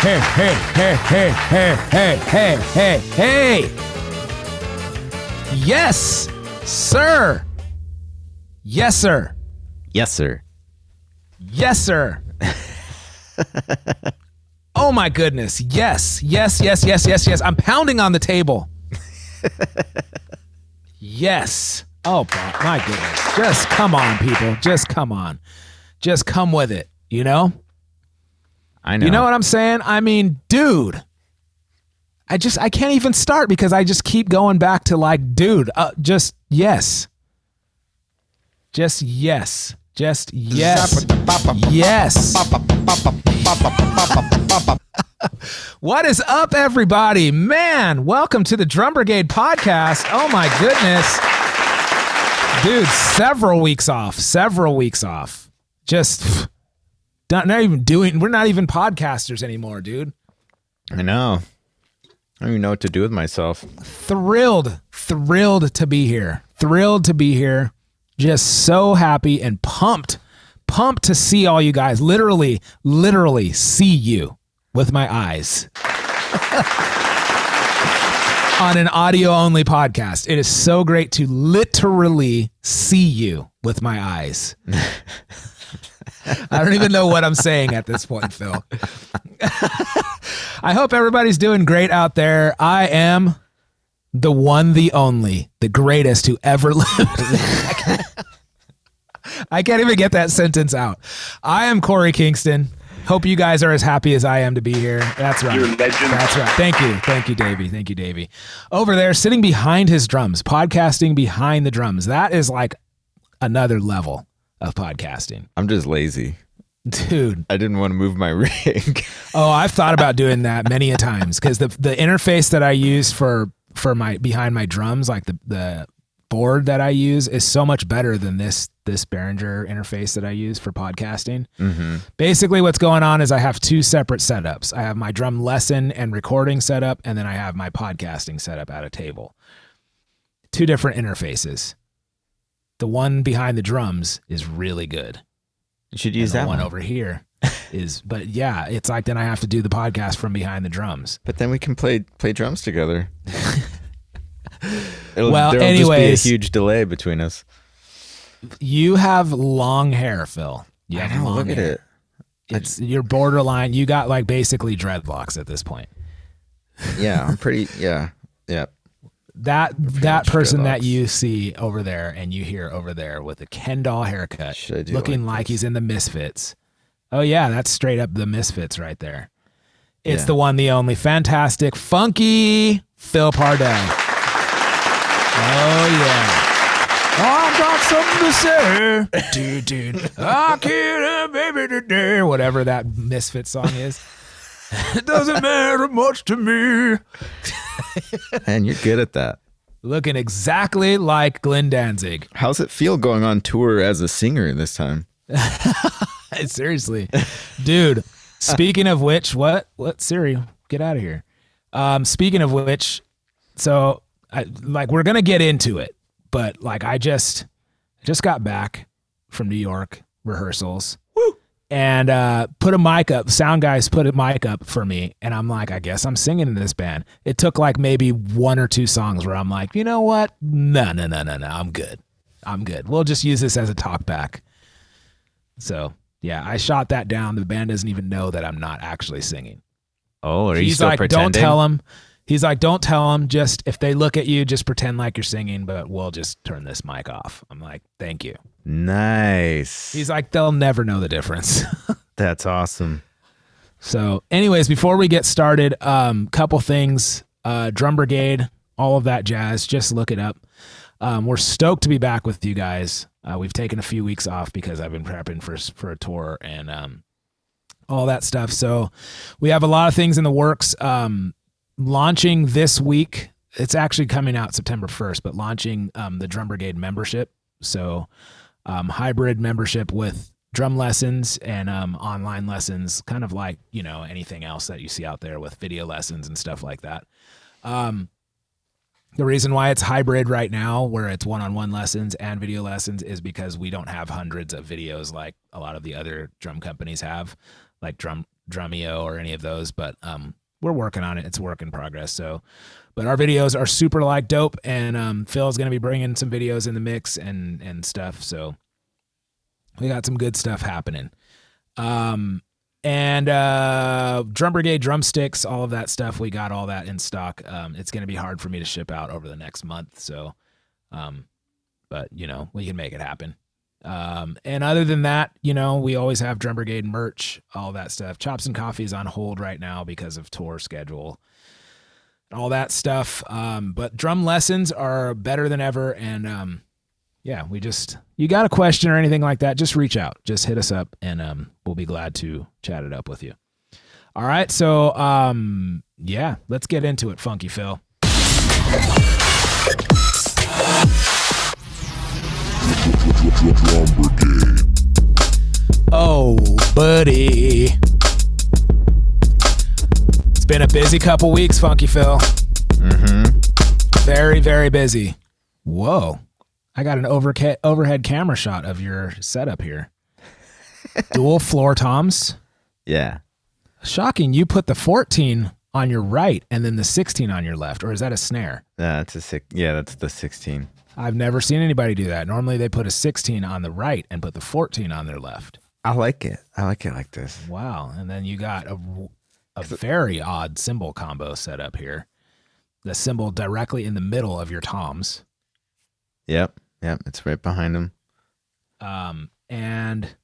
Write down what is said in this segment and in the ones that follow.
hey, hey, hey, hey, hey, hey, hey, hey, hey. Yes, sir. Yes, sir. Yes, sir. Yes, sir. oh my goodness. Yes, yes, yes, yes, yes, yes. I'm pounding on the table. yes. Oh my goodness. Just come on, people. Just come on. Just come with it. You know? I know. You know what I'm saying? I mean, dude. I just I can't even start because I just keep going back to like, dude, uh, just yes. Just yes. Just yes. Yes. What is up, everybody? Man, welcome to the Drum Brigade podcast. Oh my goodness. Dude, several weeks off. Several weeks off. Just not, not even doing, we're not even podcasters anymore, dude. I know. I don't even know what to do with myself. Thrilled, thrilled to be here. Thrilled to be here. Just so happy and pumped, pumped to see all you guys. Literally, literally see you with my eyes. on an audio only podcast. It is so great to literally see you with my eyes. I don't even know what I'm saying at this point, Phil. I hope everybody's doing great out there. I am the one, the only, the greatest who ever lived. I can't even get that sentence out. I am Korey Kingston. Hope you guys are as happy as I am to be here. That's right. You're a legend. That's right. Thank you. Thank you, Davey. Thank you, Davey. Over there, sitting behind his drums, podcasting behind the drums. That is like another level of podcasting. I'm just lazy. Dude. I didn't want to move my rig. Oh, I've thought about doing that many a times because the the interface that I use for for my behind my drums, like the the board that I use, is so much better than this this Behringer interface that I use for podcasting. mm-hmm. Basically, what's going on is I have two separate setups. I have my drum lesson and recording setup, and then I have my podcasting setup at a table. Two different interfaces. The one behind the drums is really good. You should use the that one one. over here is, but yeah, it's like then I have to do the podcast from behind the drums. But then we can play play drums together. It'll, Well, there'll anyways. just be a huge delay between us. You have long hair, Phil. You I have know, long look at it. It's you're borderline. You got like basically dreadlocks at this point. Yeah, I'm pretty. Yeah, yeah. That that person that you see over there and you hear over there with a Ken doll haircut, Should I do looking like like, he's in the Misfits. Oh yeah, that's straight up the Misfits right there. It's Yeah. the one, the only, fantastic, funky Phil Pardell. Oh yeah. I've got something to say, dude, dude. I can't, uh, baby, today. Whatever that Misfit song is. It doesn't matter much to me. And you're good at that. Looking exactly like Glenn Danzig. How's it feel going on tour as a singer this time? Seriously, dude. Speaking of which, what what Siri? Get out of here. Um, speaking of which, so I, like we're gonna get into it, but like I just just got back from New York rehearsals. And uh, put a mic up. Sound guys put a mic up for me, and I'm like, I guess I'm singing in this band. It took like maybe one or two songs where I'm like, you know what? No, no, no, no, no. I'm good. I'm good. We'll just use this as a talk back. So yeah, I shot that down. The band doesn't even know that I'm not actually singing. Oh, are you He's still like, pretending? don't tell him. He's like, don't tell them. Just if they look at you, just pretend like you're singing, but we'll just turn this mic off. I'm like, thank you. Nice. He's like, they'll never know the difference. That's awesome. So, anyways, before we get started, um, couple things. Uh, Drum Brigade, all of that jazz. Just look it up. Um, we're stoked to be back with you guys. Uh, we've taken a few weeks off because I've been prepping for for a tour and um, all that stuff. So, we have a lot of things in the works. Um, launching this week. It's actually coming out September 1st, but launching um, the Drum Brigade membership. So, um, hybrid membership with drum lessons and um, online lessons, kind of like you know anything else that you see out there with video lessons and stuff like that. Um, The reason why it's hybrid right now, where it's one-on-one lessons and video lessons, is because we don't have hundreds of videos like a lot of the other drum companies have, like Drum Drumeo or any of those. But um, we're working on it. It's work in progress. So, but our videos are super like dope, and um, Phil's gonna be bringing some videos in the mix and and stuff. So we got some good stuff happening. Um, and uh, Drum Brigade drumsticks, all of that stuff. We got all that in stock. Um, it's to be hard for me to ship out over the next month. So, um, but you know, we can make it happen. Um, and other than that, you know, we always have Drum Brigade merch, all that stuff. Chops and Coffee is on hold right now because of tour schedule, all that stuff. Um, but drum lessons are better than ever. And um, yeah, we just you got a question or anything like that, just reach out, just hit us up, and um, we'll be glad to chat it up with you. All right, so um, yeah, let's get into it, Funky Phil. Oh, buddy. Been a busy couple weeks, Funky Phil. Mm-hmm. Very, very busy. Whoa. I got an overca- overhead camera shot of your setup here. Dual floor toms. Yeah. Shocking. You put the 14 on your right and then the 16 on your left, or is that a snare? Yeah, that's a six. Yeah, that's the 16. I've never seen anybody do that. Normally they put a 16 on the right and put the 14 on their left. I like it. I like it like this. Wow. And then you got a, a very odd cymbal combo set up here. The cymbal directly in the middle of your toms. Yep. Yep. It's right behind them. Um, and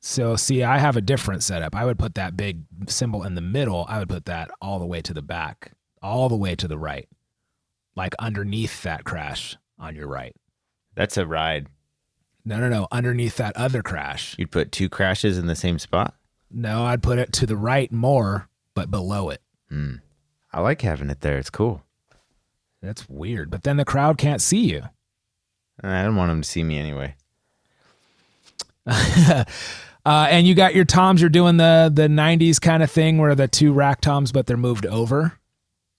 so, see, I have a different setup. I would put that big symbol in the middle. I would put that all the way to the back, all the way to the right, like underneath that crash on your right. That's a ride. No, no, no, underneath that other crash. You'd put two crashes in the same spot. No, I'd put it to the right more, but below it. Hmm. I like having it there. It's cool. That's weird. But then the crowd can't see you. I don't want them to see me anyway. uh, and you got your toms. You're doing the the '90s kind of thing where the two rack toms, but they're moved over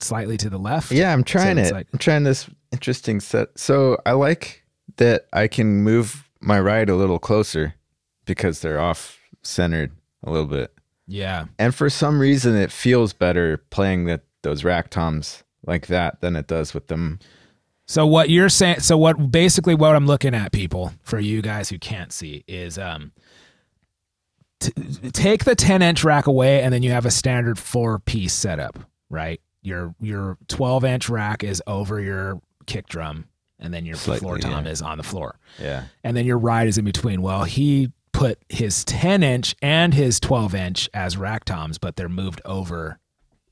slightly to the left. Yeah, I'm trying it's it. like- I'm trying this interesting set. So I like that I can move my ride a little closer because they're off centered a little bit. Yeah. And for some reason, it feels better playing the, those rack toms like that than it does with them. So what you're saying? So what? Basically, what I'm looking at, people, for you guys who can't see, is um, t- take the 10 inch rack away, and then you have a standard four piece setup, right? Your your 12 inch rack is over your kick drum, and then your Slightly, floor tom yeah. is on the floor, Yeah. and then your ride is in between. Well, he put his 10 inch and his 12 inch as rack toms, but they're moved over,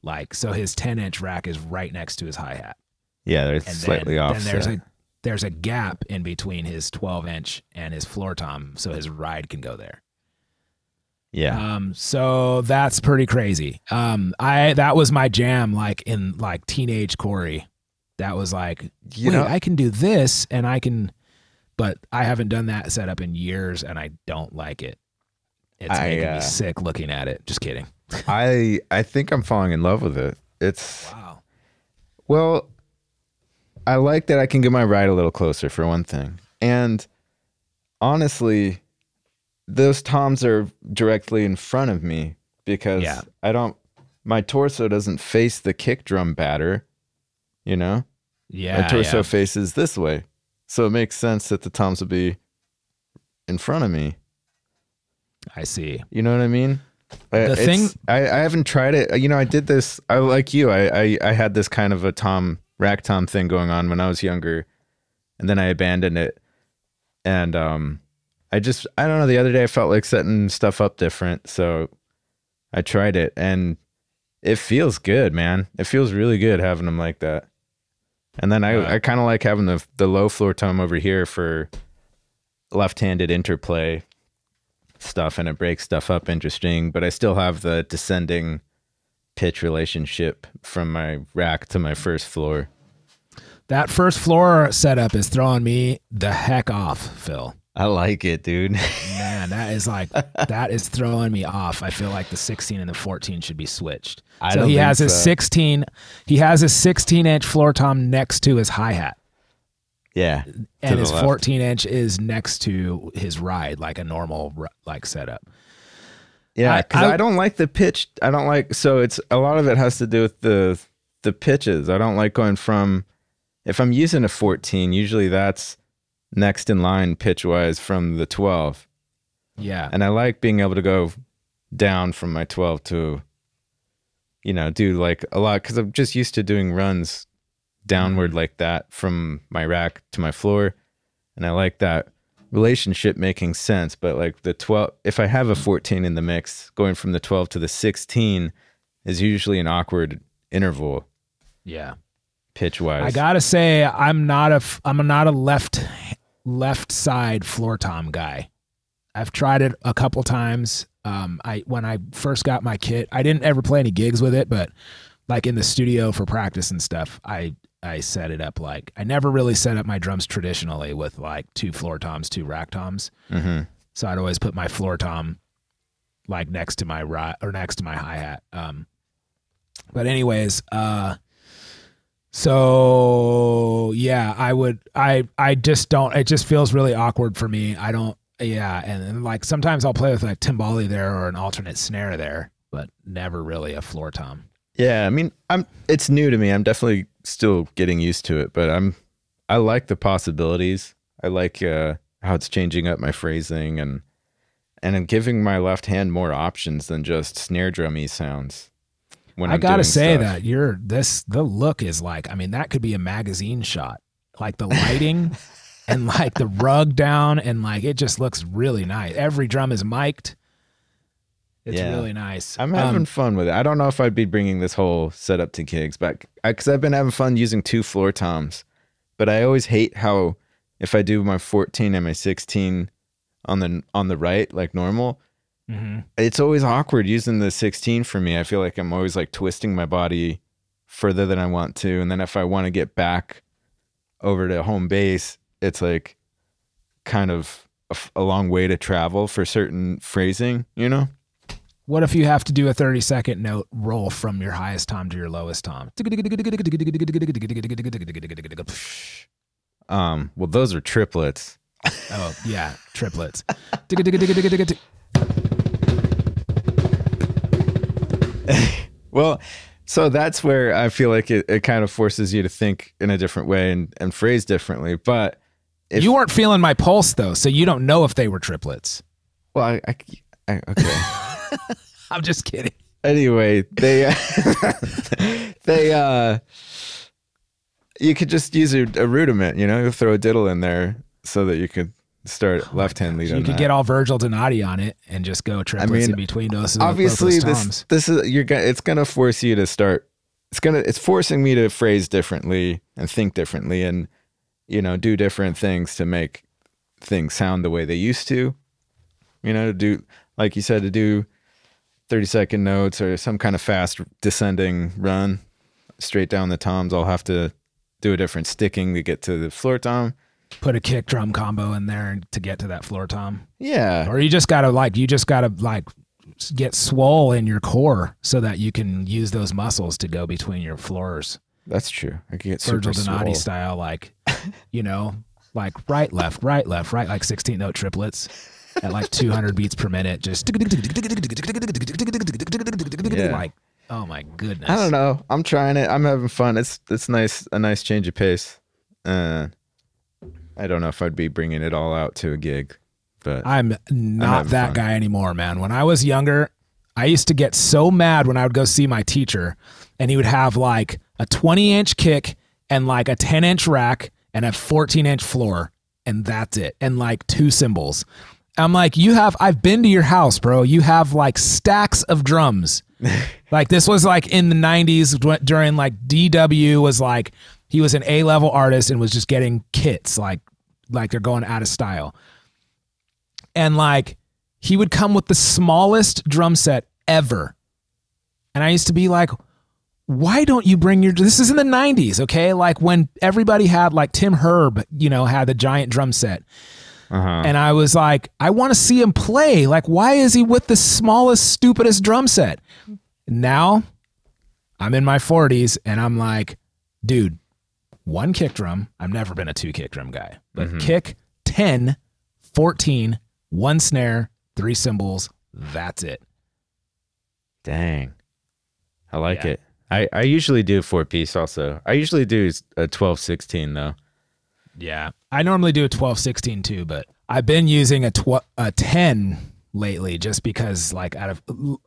like so. His 10 inch rack is right next to his hi hat Yeah, they're and slightly then, off. Then there's a there's a gap in between his 12 inch and his floor tom, so his ride can go there. yeah. Um, so that's pretty crazy. Um, I that was my jam, like in like teenage Korey. That was like, You wait, know- I can do this, and I can, but I haven't done that setup in years, and I don't like it. It's I, making uh, me sick looking at it. Just kidding. I I think I'm falling in love with it. It's Wow. well, I like that I can get my ride a little closer for one thing, and honestly, those toms are directly in front of me because Yeah. I don't. My torso doesn't face the kick drum batter, you know. Yeah. my torso yeah. faces this way, so it makes sense that the toms would be in front of me. I see. You know what I mean? I- The it's- thing- I, I haven't tried it. You know, I did this. I like you. I, I I had this kind of a tom rack tom thing going on when I was younger, and then I abandoned it. And um, I just I don't know. The other day I felt like setting stuff up different, so I tried it, and it feels good, man. It feels really good having them like that. And then I Yeah. I kind of like having the the low floor tom over here for left-handed interplay stuff and it breaks stuff up interesting, but I still have the descending pitch relationship from my rack to my first floor. That first floor setup is throwing me the heck off, Phil. I like it, dude. Man. That is like that is throwing me off. I feel like the 16 and the 14 should be switched. I so he has his 16. He has his 16 inch floor tom next to his hi hat, Yeah. and his left. 14 inch is next to his ride, like a normal like setup. Yeah, I- because I- I, don't like the pitch. I don't like so it's a lot of it has to do with the the pitches. I don't like going from if I'm using a 14. Usually that's next in line pitch wise from the 12, Yeah, and I like being able to go down from my 12 to you know do like a lot because I'm just used to doing runs downward mm-hmm. like that from my rack to my floor, and I like that relationship making sense but like the 12 if i have a 14 in the mix going from the 12 to the 16 is usually an awkward interval. Yeah. pitch wise I gotta say, I'm not a I'm not a left left side floor tom guy. I've tried it a couple times. Um, I when I first got my kit, I didn't ever play any gigs with it, but like in the studio for practice and stuff, I I set it up like I never really set up my drums traditionally with like two floor toms, two rack toms. hmm So I'd always put my floor tom like next to my ri or next to my hi hat. Um, but anyways, uh, so yeah, I would, I, I just don't. It just feels really awkward for me. I don't. Yeah, and, and like sometimes I'll play with like timbali there or an alternate snare there, but never really a floor tom. yeah i mean i'm it's new to me i'm definitely still getting used to it but i'm i like the possibilities i like uh how it's changing up my phrasing and and I'm giving my left hand more options than just snare drummy sounds when I I'm gotta say stuff. that you're this. The look is like. I mean, that could be a magazine shot. Like the lighting and like the rug down and like it just looks really nice. Every drum is mic'd. It's Yeah. really nice. I'm having Um, fun with it. I don't know if I'd be bringing this whole setup to gigs, but because I've been having fun using two floor toms, but I always hate how if I do my 14 and my 16 on the on the right like normal, mhm. it's always awkward using the 16 for me. I feel like I'm always like twisting my body further than I want to, and then if I want to get back over to home base, it's like kind of a long way to travel for certain phrasing, you know? What if you have to do a 30 second note roll from your highest tom to your lowest tom? Um, well, those are triplets. Oh, yeah, triplets. Well, so that's where I feel like it, it kind of forces you to think in a different way and, and phrase differently. But if You weren't feeling my pulse though, so you don't know if they were triplets. well, I, I, I okay. I'm just kidding. anyway, they they uh you could just use a, a rudiment, you know, you throw a diddle in there so that you could start oh left hand lead So you could that. get all Virgil Donati on it and just go triplets mean, in between those. obviously those this toms. this is you're gonna it's gonna force you to start it's gonna it's forcing me to phrase differently and think differently and you know do different things to make things sound the way they used to you know to do like you said to do 30 second notes or some kind of fast descending run straight down the toms i'll have to do a different sticking to get to the floor tom put a kick drum combo in there to get to that floor tom. yeah Or you just gotta like you just gotta like get swole in your core so that you can use those muscles to go between your floors. that's true i can get Virgil super Donati swole. style, like you know, like right, left, right, left, right, like 16 note triplets at like 200 beats per minute. Just Yeah. like, oh my goodness. I don't know. I'm trying it. I'm having fun. It's it's nice, a nice change of pace. Uh, I don't know if I'd be bringing it all out to a gig, but I'm not having that fun. guy anymore, man. When I was younger, I used to get so mad when I would go see my teacher and he would have like a 20 inch kick and like a 10 inch rack and a 14 inch floor. And that's it. And like two cymbals. I'm like, you have, I've been to your house, bro. You have like stacks of drums. like this was like in the 90s during like DW was like, he was an A level artist and was just getting kits like, like they're going out of style and like he would come with the smallest drum set ever. And I used to be like, why don't you bring your this is in the 90s, okay? Like when everybody had like Tim Herb, you know, had the giant drum set. Uh-huh. And I was like, I want to see him play. Like, why is he with the smallest, stupidest drum set? Now I'm in my 40s and I'm like, dude, one kick drum. I've never been a two kick drum guy, but mm-hmm. kick 10, 14, one snare, three cymbals. That's it. Dang. I like Yeah. it. I, I usually do four piece also. I usually do a 12 16 though. Yeah. I normally do a 12, 16 too, but I've been using a, tw- a 10 lately just because, like, out of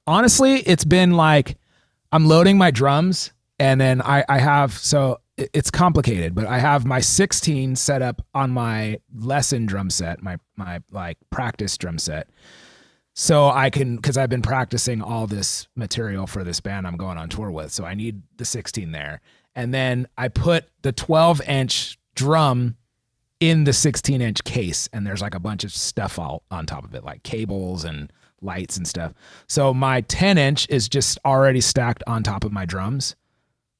honestly, it's been like I'm loading my drums and then I, I have, so it's complicated, but I have my 16 set up on my lesson drum set, my, my like practice drum set. So I can, because I've been practicing all this material for this band I'm going on tour with. So I need the 16 there. And then I put the 12 inch drum in the 16 inch case, and there's like a bunch of stuff all on top of it, like cables and lights and stuff. So my 10 inch is just already stacked on top of my drums.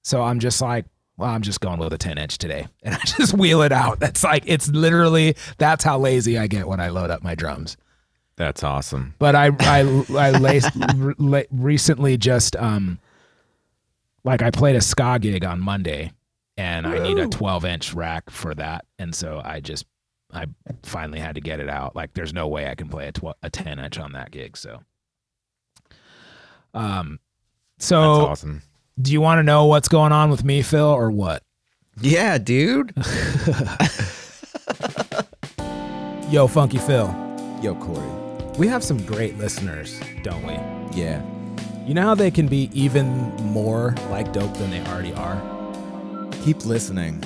So I'm just like, well, I'm just going with a 10 inch today. And I just wheel it out. That's like, it's literally, that's how lazy I get when I load up my drums. That's awesome. But I I I laced, re- recently just um like I played a ska gig on Monday and I need a 12 inch rack for that and so I just I finally had to get it out. Like there's no way I can play a 12, a 10 inch on that gig so um That's so awesome. Do you want to know what's going on with me Phil or what? Yeah, dude. Yo Funky Phil. Yo, Korey. We have some great listeners, don't we? Yeah. You know how they can be even more like dope than they already are? Keep listening.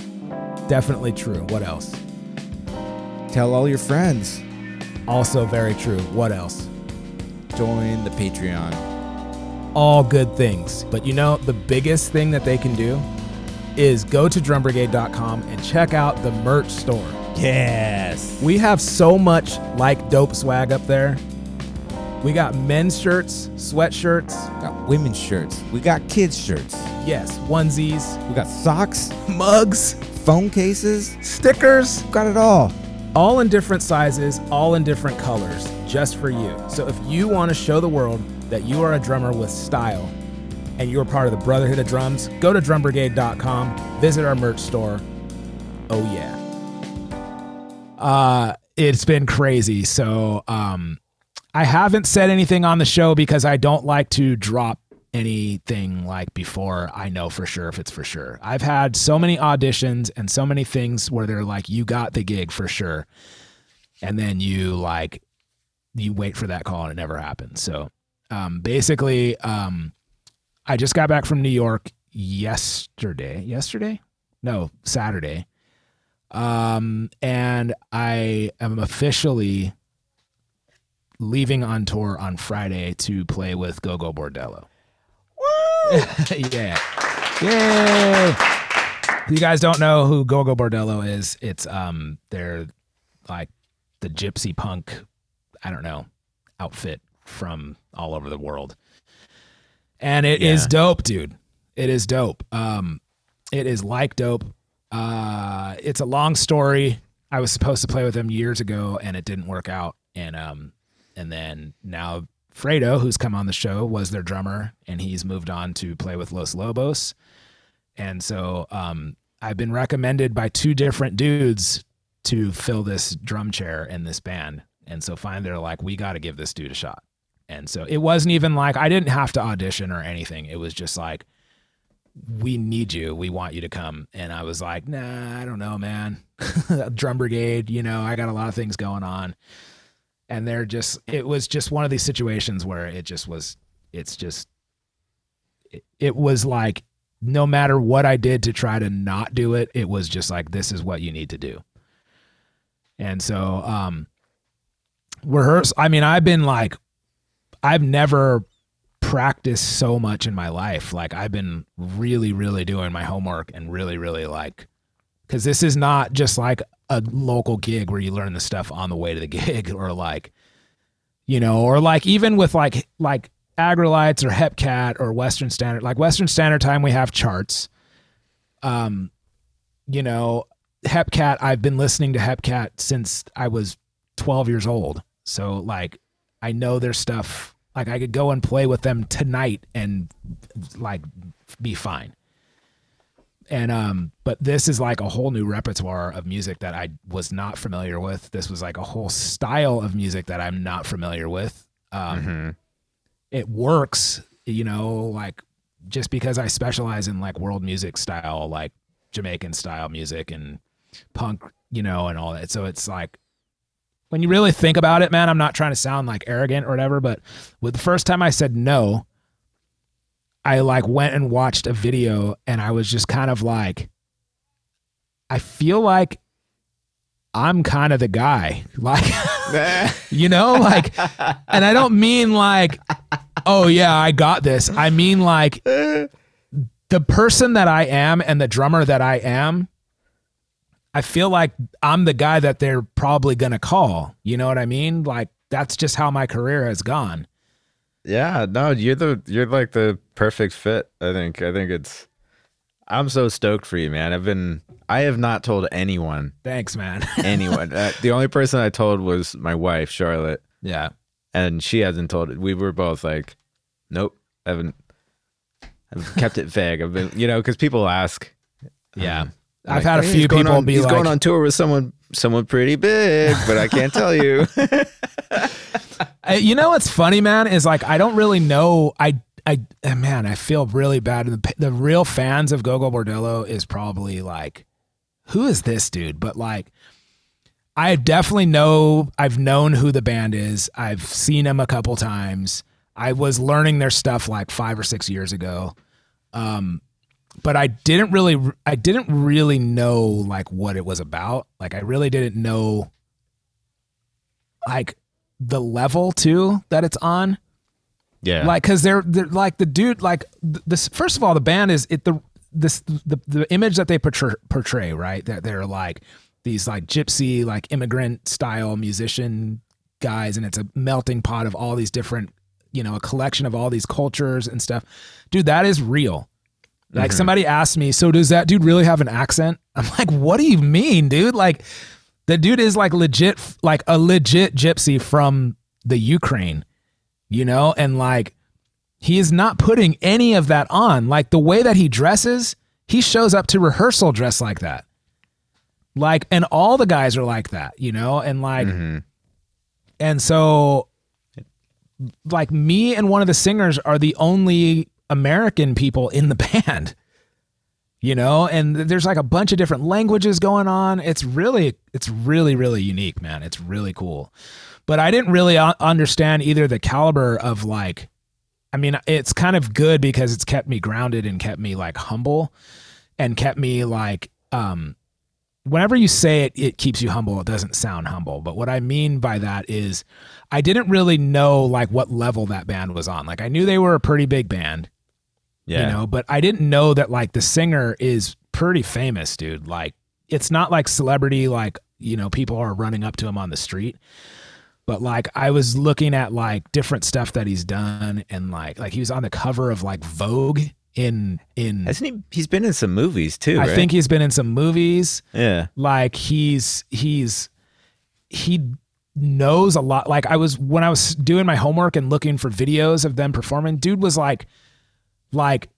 Definitely true. What else? Tell all your friends. Also very true. What else? Join the Patreon. All good things. But you know, the biggest thing that they can do is go to drumbrigade.com and check out the merch store. Yes. We have so much like dope swag up there. We got men's shirts, sweatshirts, We got women's shirts. We got kids' shirts. yes, onesies, We got socks, mugs, phone cases. stickers, got it all. all in different sizes, all in different colors, just for you. So if you want to show the world that you are a drummer with style and you're part of the Brotherhood of Drums, go to drumbrigade.com, visit our merch store. Oh yeah. Uh it's been crazy. So um I haven't said anything on the show because I don't like to drop anything like before I know for sure if it's for sure. I've had so many auditions and so many things where they're like, you got the gig for sure. And then you like, you wait for that call and it never happens. So um, basically, um, I just got back from New York yesterday. Yesterday? No, Saturday. Um, and I am officially leaving on tour on Friday to play with Gogol Bordello. Woo! yeah. Yay! If you guys don't know who Gogol Bordello is, it's um they're like the gypsy punk, I don't know, outfit from all over the world. And it is Yeah. dope, dude. It is dope. Um it is like dope. Uh it's a long story. I was supposed to play with them years ago and it didn't work out. And um and then now Fredo, who's come on the show, was their drummer and he's moved on to play with Los Lobos. And so um, I've been recommended by two different dudes to fill this drum chair in this band. And so finally they're like, we got to give this dude a shot. And so it wasn't even like I didn't have to audition or anything. It was just like, we need you. We want you to come. And I was like, nah, I don't know, man. drum brigade, you know, I got a lot of things going on. And they're just, it was just one of these situations where it just was, it's just, it, it was like, no matter what I did to try to not do it, it was just like, this is what you need to do. And so, um, rehearse. I mean, I've been like, I've never practiced so much in my life. Like, I've been really, really doing my homework and really, really like, because this is not just like a local gig where you learn the stuff on the way to the gig or like, you know, or like even with like, like, Aggrolites or Hepcat or Western Standard. Like Western Standard Time, we have charts. Um, you know, Hepcat. I've been listening to Hepcat since I was 12 years old. So like I know their stuff. Like I could go and play with them tonight and like be fine. And um but this is like a whole new repertoire of music that I was not familiar with. This was like a whole style of music that I'm not familiar with. Um Mm-hmm. it works, you know, like just because I specialize in like world music style, like Jamaican style music and punk, you know, and all that. So it's like when you really think about it, man, I'm not trying to sound like arrogant or whatever, but with the first time I said no, I like went and watched a video and I was just kind of like I feel like I'm kind of the guy. Like you know, like and I don't mean like oh yeah, I got this. I mean like the person that I am and the drummer that I am I feel like I'm the guy that they're probably going to call. You know what I mean? Like that's just how my career has gone. Yeah, no, you're the you're like the perfect fit. I think. I think it's. I'm so stoked for you, man. I've been. I have not told anyone. Thanks, man. Anyone. uh, the only person I told was my wife, Charlotte, yeah. and she hasn't told it. We were both like, nope, I haven't. I've kept it vague. I've been, you know, because people ask. Yeah. um, I've like, had a "Hey, few people on- be he's like, going on tour with someone, someone pretty big, but I can't tell you. Uh, you know what's funny, man, is like I don't really know. I I uh, man, I feel really bad. The the real fans of Gogol Bordello is probably like, who is this dude? But like, I definitely know. I've known who the band is. I've seen them a couple times. I was learning their stuff like five or six years ago. Um, but I didn't really, I didn't really know like what it was about. Like I really didn't know like the level too that it's on. yeah, Like, cause they're, they're like the dude, like this, first of all, the band is it, the, this, the, the image that they portray, portray, right. That they're like these like gypsy, like immigrant style musician guys. And it's a melting pot of all these different, you know, a collection of all these cultures and stuff. Dude, that is real. Like somebody asked me, so does that dude really have an accent? I'm like, what do you mean, dude? Like, the dude is like legit, like a legit gypsy from the Ukraine, you know, and like he is not putting any of that on. Like the way that he dresses, he shows up to rehearsal dressed like that. Like, and all the guys are like that, you know, and like, Mhm. and so, like, me and one of the singers are the only American people in the band, you know, and there's like a bunch of different languages going on. It's really, it's really, really unique, man. It's really cool. But I didn't really understand either the caliber of like, I mean, it's kind of good because it's kept me grounded and kept me like humble and kept me like, um, whenever you say it, it keeps you humble. It doesn't sound humble. But what I mean by that is I didn't really know like what level that band was on. Like I knew they were a pretty big band, yeah. you know, but I didn't know that like the singer is pretty famous, dude. Like it's not like celebrity, like, you know, people are running up to him on the street. But like I was looking at like different stuff that he's done and like like he was on the cover of like Vogue in in Hasn't he? He's been in some movies too. I right? think he's been in some movies Yeah. like he's he's he knows a lot like i was when i was doing my homework and looking for videos of them performing dude was like like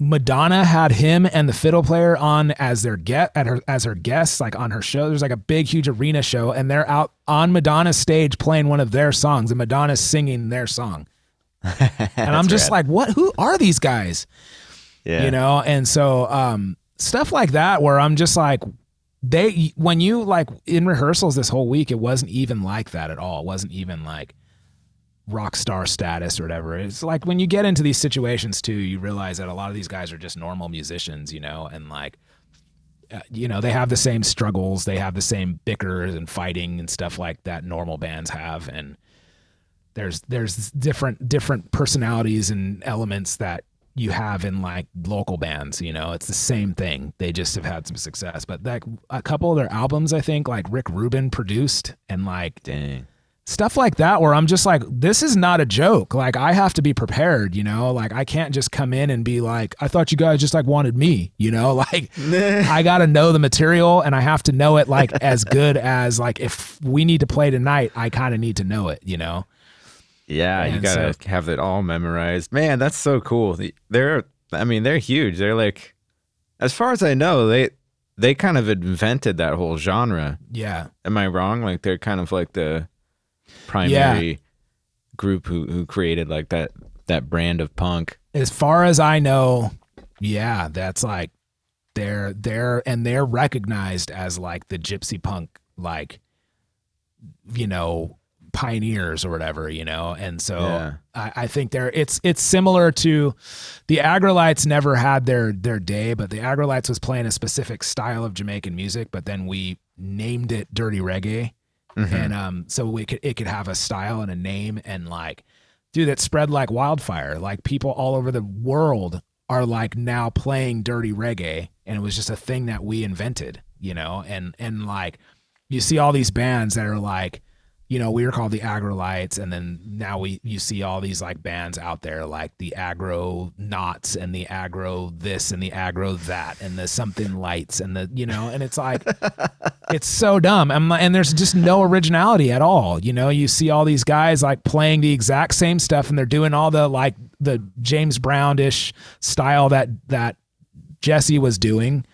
madonna had him and the fiddle player on as their get at her as her guests like on her show. There's like a big huge arena show and they're out on madonna's stage playing one of their songs and madonna's singing their song. And i'm just like what? Who are these guys? Yeah. you know? And so um stuff like that where i'm just like they when you like in rehearsals this whole week it wasn't even like that at all. It wasn't even like rock star status or whatever. It's like when you get into these situations too you realize that a lot of these guys are just normal musicians you know and like uh, you know they have the same struggles they have the same bickers and fighting and stuff like that normal bands have. And there's there's different different personalities and elements that you have in like local bands you know it's the same thing. They just have had some success. But like a couple of their albums i think like rick rubin produced and like Dang. Stuff like that where I'm just like, this is not a joke. Like I have to be prepared, you know. Like I can't just come in and be like, I thought you guys just like wanted me, you know. Like I got to know the material and I have to know it like as good as like if we need to play tonight, I kind of need to know it, you know. Yeah, you gotta so- have it all memorized. Man, that's so cool. They're, I mean, they're huge. They're like, as far as I know, they they kind of invented that whole genre. Yeah. Am I wrong? Like they're kind of like the primary group who who created like that that brand of punk. as far as I know, yeah, that's like they're they're and they're recognized as like the gypsy punk like you know pioneers or whatever you know and so Yeah. I, I think they're it's it's similar to the aggrolites never had their their day but the aggrolites was playing a specific style of jamaican music but then we named it dirty reggae and um so we could it could have a style and a name and like dude that spread like wildfire. Like people all over the world are like now playing dirty reggae and it was just a thing that we invented you know? And and like you see all these bands that are like you know we were called the aggrolites and then now we you see all these like bands out there like the Agro knots and the Agro this and the Agro that and the something lights and the you know and it's like it's so dumb. And, and there's just no originality at all. You know you see all these guys like playing the exact same stuff and they're doing all the like the james brownish style that that jesse was doing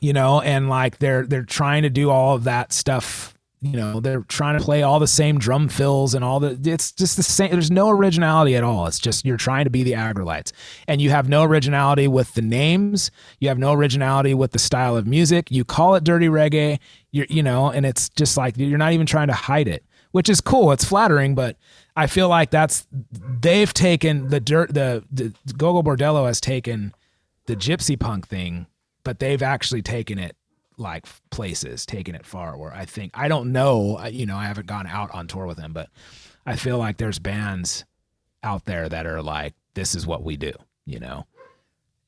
you know and like they're they're trying to do all of that stuff you know they're trying to play all the same drum fills and all the it's just the same there's no originality at all. It's just you're trying to be the aggrolites. And you have no originality with the names. You have no originality with the style of music. You call it dirty reggae you you know and it's just like you're not even trying to hide it which is cool. It's flattering but i feel like that's they've taken the dirt the, the gogol bordello has taken the gypsy punk thing but they've actually taken it like places, taking it far. Where I think I don't know, you know, I haven't gone out on tour with them, but I feel like there's bands out there that are like, this is what we do, you know,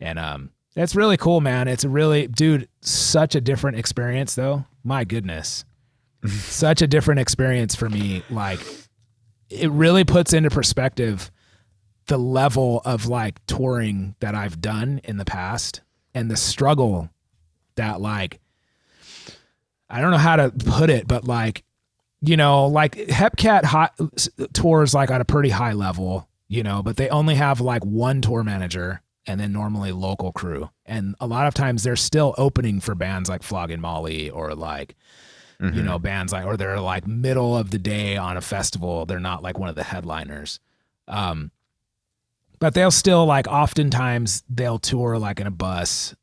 and um, it's really cool, man. It's a really, dude, such a different experience, though. My goodness, such a different experience for me. Like, it really puts into perspective the level of like touring that I've done in the past and the struggle that like I don't know how to put it, but like you know, like Hepcat hot, tours like at a pretty high level, you know, but they only have like one tour manager and then normally local crew. And a lot of times they're still opening for bands like Flogging Molly or like you know bands like or they're like middle of the day on a festival. They're not like one of the headliners. Um but they'll still like oftentimes they'll tour like in a bus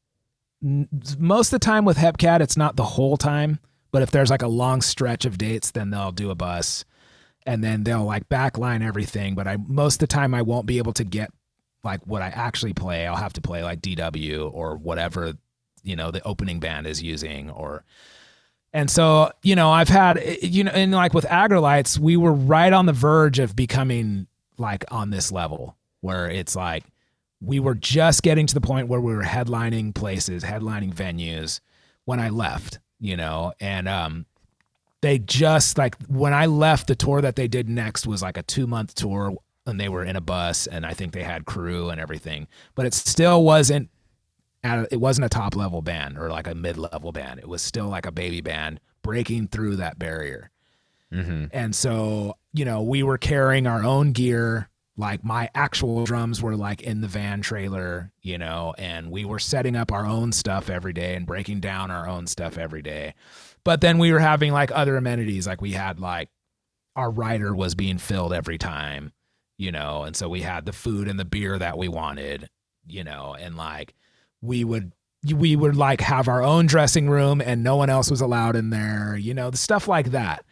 most of the time with Hepcat, it's not the whole time, but if there's like a long stretch of dates, then they'll do a bus and then they'll like backline everything. But I, most of the time, I won't be able to get like what I actually play. I'll have to play like DW or whatever, you know, the opening band is using or, and so, you know, I've had, you know, and like with Aggrolites, we were right on the verge of becoming like on this level where it's like, we were just getting to the point where we were headlining places, headlining venues when I left, you know, and um they just like when I left the tour that they did next was like a 2 month tour and they were in a bus and I think they had crew and everything, but it still wasn't it wasn't a top level band or like a mid level band. It was still like a baby band breaking through that barrier. And so, you know, we were carrying our own gear. Like my actual drums were like in the van trailer, you know, and we were setting up our own stuff every day and breaking down our own stuff every day. But then we were having like other amenities. Like we had like our rider was being filled every time, you know, and so we had the food and the beer that we wanted, you know, and like we would we would like have our own dressing room and no one else was allowed in there, you know, the stuff like that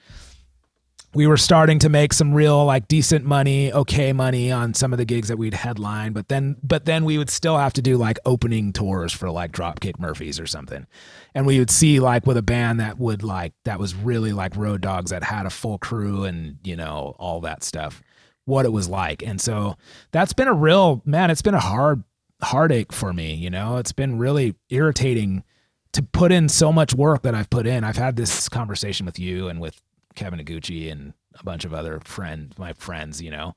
we were starting to make some real like decent money, okay money on some of the gigs that we'd headline, but then but then we would still have to do like opening tours for like Dropkick Murphys or something. And we would see like with a band that would like that was really like Road Dogs that had a full crew and, you know, all that stuff, what it was like. And so that's been a real man, it's been a hard heartache for me, you know. It's been really irritating to put in so much work that I've put in. I've had this conversation with you and with Kevin Aguchi and a bunch of other friend my friends, you know,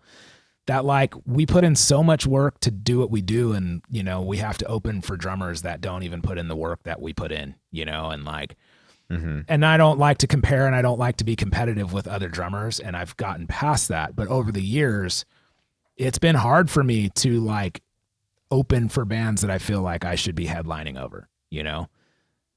that like we put in so much work to do what we do. And you know, we have to open for drummers that don't even put in the work that we put in, you know, and like mm-hmm. and I don't like to compare and I don't like to be competitive with other drummers. And I've gotten past that, but over the years it's been hard for me to like open for bands that I feel like I should be headlining over, you know?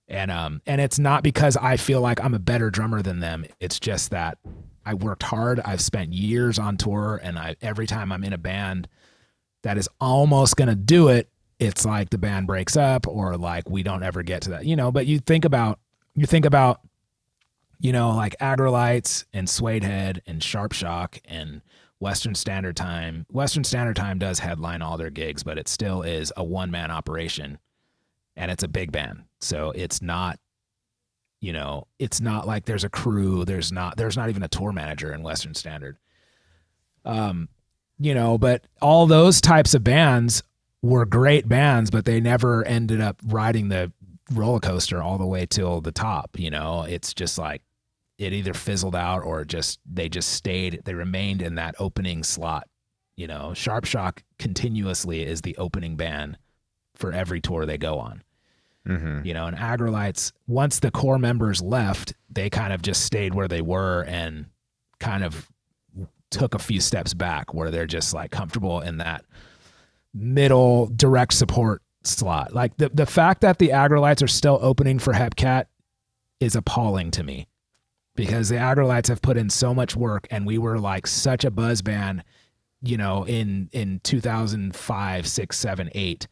And um and it's not because I feel like I'm a better drummer than them. It's just that I worked hard. I've spent years on tour and I every time I'm in a band that is almost going to do it, it's like the band breaks up or like we don't ever get to that. You know, but you think about you think about you know, like Aggrolites and Suede Head and Sharp Shock and Western Standard Time. Western Standard Time does headline all their gigs, but it still is a one man operation and it's a big band. So it's not, you know, it's not like there's a crew. There's not, there's not even a tour manager in Western Standard. Um, you know, but all those types of bands were great bands, but they never ended up riding the roller coaster all the way till the top. You know, it's just like it either fizzled out or just they just stayed they remained in that opening slot you know sharp shock continuously is the opening band for every tour they go on Mm-hmm. you know and aggrolites once the core members left they kind of just stayed where they were and kind of took a few steps back where they're just like comfortable in that middle direct support slot like the, the fact that the aggrolites are still opening for hepcat is appalling to me because the Aggrolites have put in so much work and we were like such a buzz band, you know, in in 2005, 6, 7, 8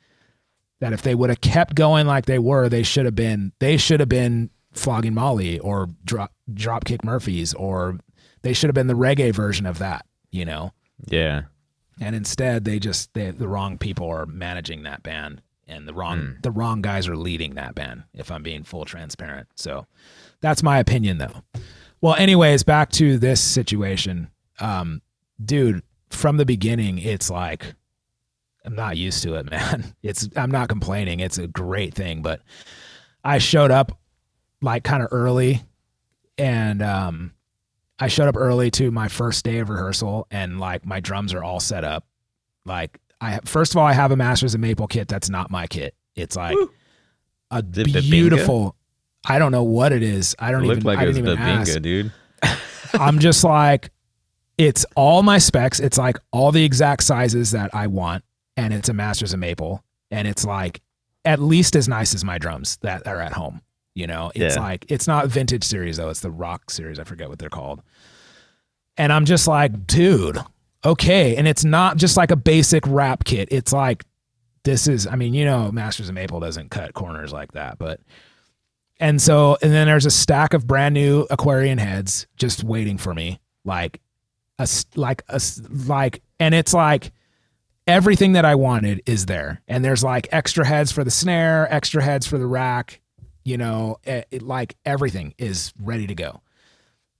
that if they would have kept going like they were, they should have been they should have been flogging Molly or drop dropkick Murphys or they should have been the reggae version of that, you know. Yeah. And instead they just they the wrong people are managing that band and the wrong the wrong guys are leading that band if I'm being full transparent. So that's my opinion though. Well, anyways, back to this situation. Um, dude, from the beginning, it's like I'm not used to it, man. It's I'm not complaining. It's a great thing, but I showed up like kind of early and um I showed up early to my first day of rehearsal and like my drums are all set up. Like I first of all I have a Masters of Maple kit that's not my kit. It's like a it Bubinga? beautiful I don't know what it is. I don't It even looked like I it was didn't even ask. Bubinga, dude. I'm just like, it's all my specs. It's like all the exact sizes that I want, and it's a Masters of Maple, and it's like at least as nice as my drums that are at home. You know, it's Yeah. like it's not vintage series though; it's the rock series. I forget what they're called. And I'm just like, dude, okay. And it's not just like a basic wrap kit. It's like this is. I mean, you know, Masters of Maple doesn't cut corners like that, but. And so, and then there's a stack of brand new Aquarian heads just waiting for me, like a like a like, and it's like everything that I wanted is there. And there's like extra heads for the snare, extra heads for the rack, you know, it, it- like everything is ready to go.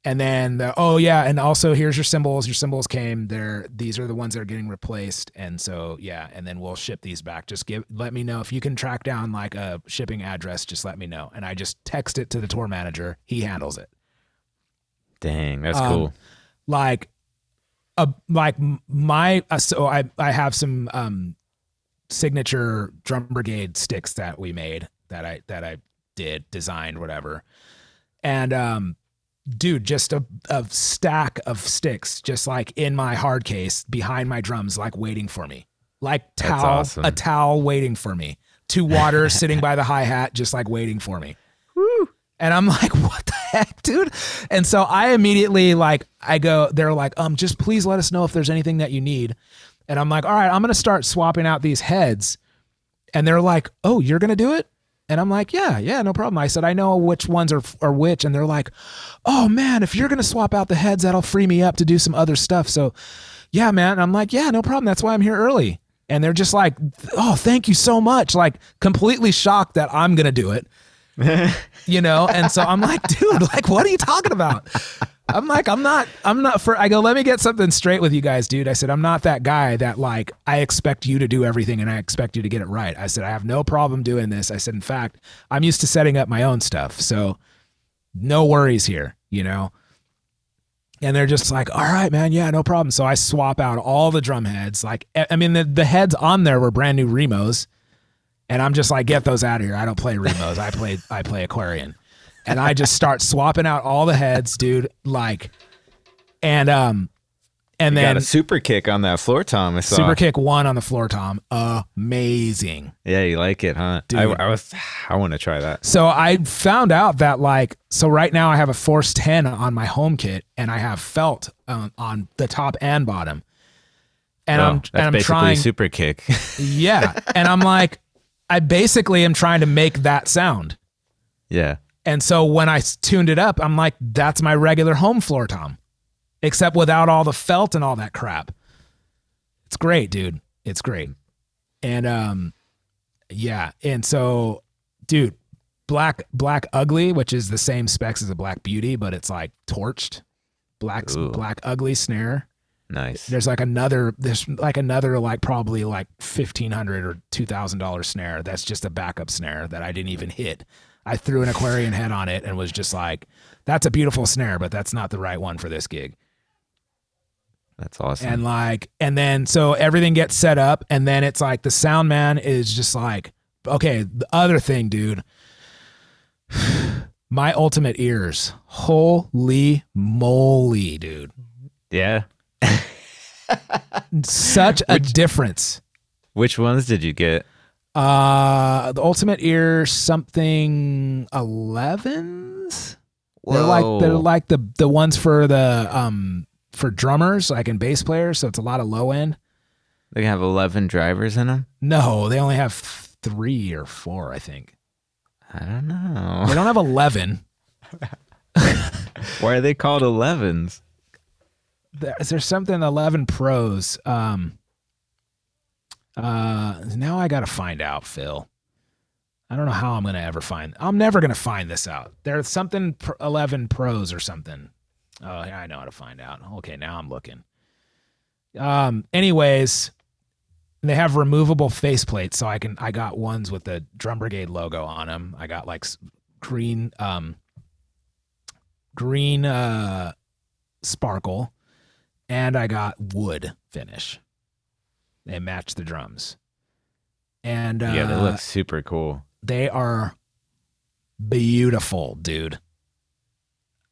And then the, oh yeah, and also here's your cymbals. Your cymbals came. They're these are the ones that are getting replaced. And so yeah, and then we'll ship these back. Just give let me know if you can track down like a shipping address. Just let me know, and I just text it to the tour manager. He handles it. Dang, that's Um, cool. Like, a like my uh, so I I have some um signature drum brigade sticks that we made that I that I did designed whatever, and um dude, just a, a stack of sticks, just like in my hard case behind my drums, like waiting for me, like towel, awesome. a towel waiting for me, two water sitting by the hi hat, just like waiting for me. And I'm like, what the heck, dude? And so I immediately like, I go, they're like, um, just please let us know if there's anything that you need. And I'm like, all right, I'm gonna start swapping out these heads. And they're like, oh, you're gonna do it? And I'm like, yeah, yeah, no problem. I said, I know which ones are are which. And they're like, oh man, if you're gonna swap out the heads, that'll free me up to do some other stuff. So, yeah, man. And I'm like, yeah, no problem. That's why I'm here early. And they're just like, oh, thank you so much. Like completely shocked that I'm gonna do it. You know? And so I'm like, dude, like, what are you talking about? I'm like, I'm not, I'm not for, I go, let me get something straight with you guys, dude. I said, I'm not that guy that like, I expect you to do everything and I expect you to get it right. I said, I have no problem doing this. I said, in fact, I'm used to setting up my own stuff. So no worries here, you know? And they're just like, all right, man, yeah, no problem. So I swap out all the drum heads. Like, I mean, the, the heads on there were brand new Remos. And I'm just like, get those out of here. I don't play Remos. I play I play Aquarian. And I just start swapping out all the heads, dude. Like, and um, and You then got a super kick on that floor tom. I saw. super kick one on the floor tom. Amazing. Yeah, you like it, huh? I, Dude. I was. I want to try that. So I found out that like so right now I have a Force 10 on my home kit and I have felt um, on the top and bottom. And Well, I'm and I'm basically trying super kick. yeah, and I'm like I basically am trying to make that sound. yeah. And so when I tuned it up, I'm like that's my regular home floor tom except without all the felt and all that crap. It's great, dude. It's great. And um yeah, and so dude, black black ugly, which is the same specs as a black beauty, but it's like torched. Black Ooh. black ugly snare. Nice. There's like another there's like another like probably like fifteen hundred or two thousand dollar snare. That's just a backup snare that I didn't even hit. I threw an Aquarian head on it and was just like, that's a beautiful snare, but that's not the right one for this gig. That's awesome. And like, and then so everything gets set up, and then it's like the sound man is just like, okay, the other thing, dude. My ultimate ears. Holy moly, dude. yeah. Such a Which- difference. Which ones did you get? Uh, the Ultimate Ear something 11s. They're like they're like the the ones for the um for drummers, like in bass players. So it's a lot of low end. They have 11 drivers in them? No, they only have three or four, I think. I don't know. They don't have 11. Why are they called 11s? Is there something 11 Pros. Um, uh, now I got to find out, Phil. I don't know how I'm gonna ever find. I'm never gonna find this out. There's something 11 Pros or something. Oh, I know how to find out. Okay, now I'm looking. Um, anyways, they have removable faceplates, so I can. I got ones with the Drum Brigade logo on them. I got like green, um, green uh, sparkle, and I got wood finish. They match the drums. And uh, yeah, they look super cool. they are beautiful, dude.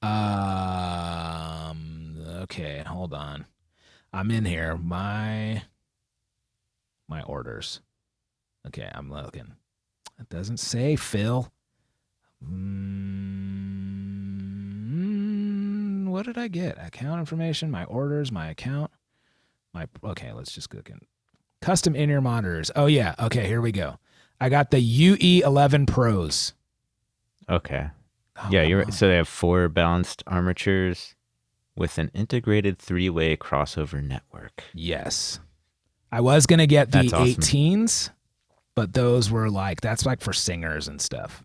Um okay, hold on. I'm in here. My my orders. Okay, I'm looking. It doesn't say Phil. Mm, what did I get? Account information, my orders, my account. My okay, let's just go again. Custom in-ear monitors. Oh yeah. Okay, here we go. I got the UE11 Pros. Okay. Oh, yeah, you're right. So they have four balanced armatures with an integrated three-way crossover network. Yes. I was going to get the awesome. 18s, but those were like, that's like for singers and stuff.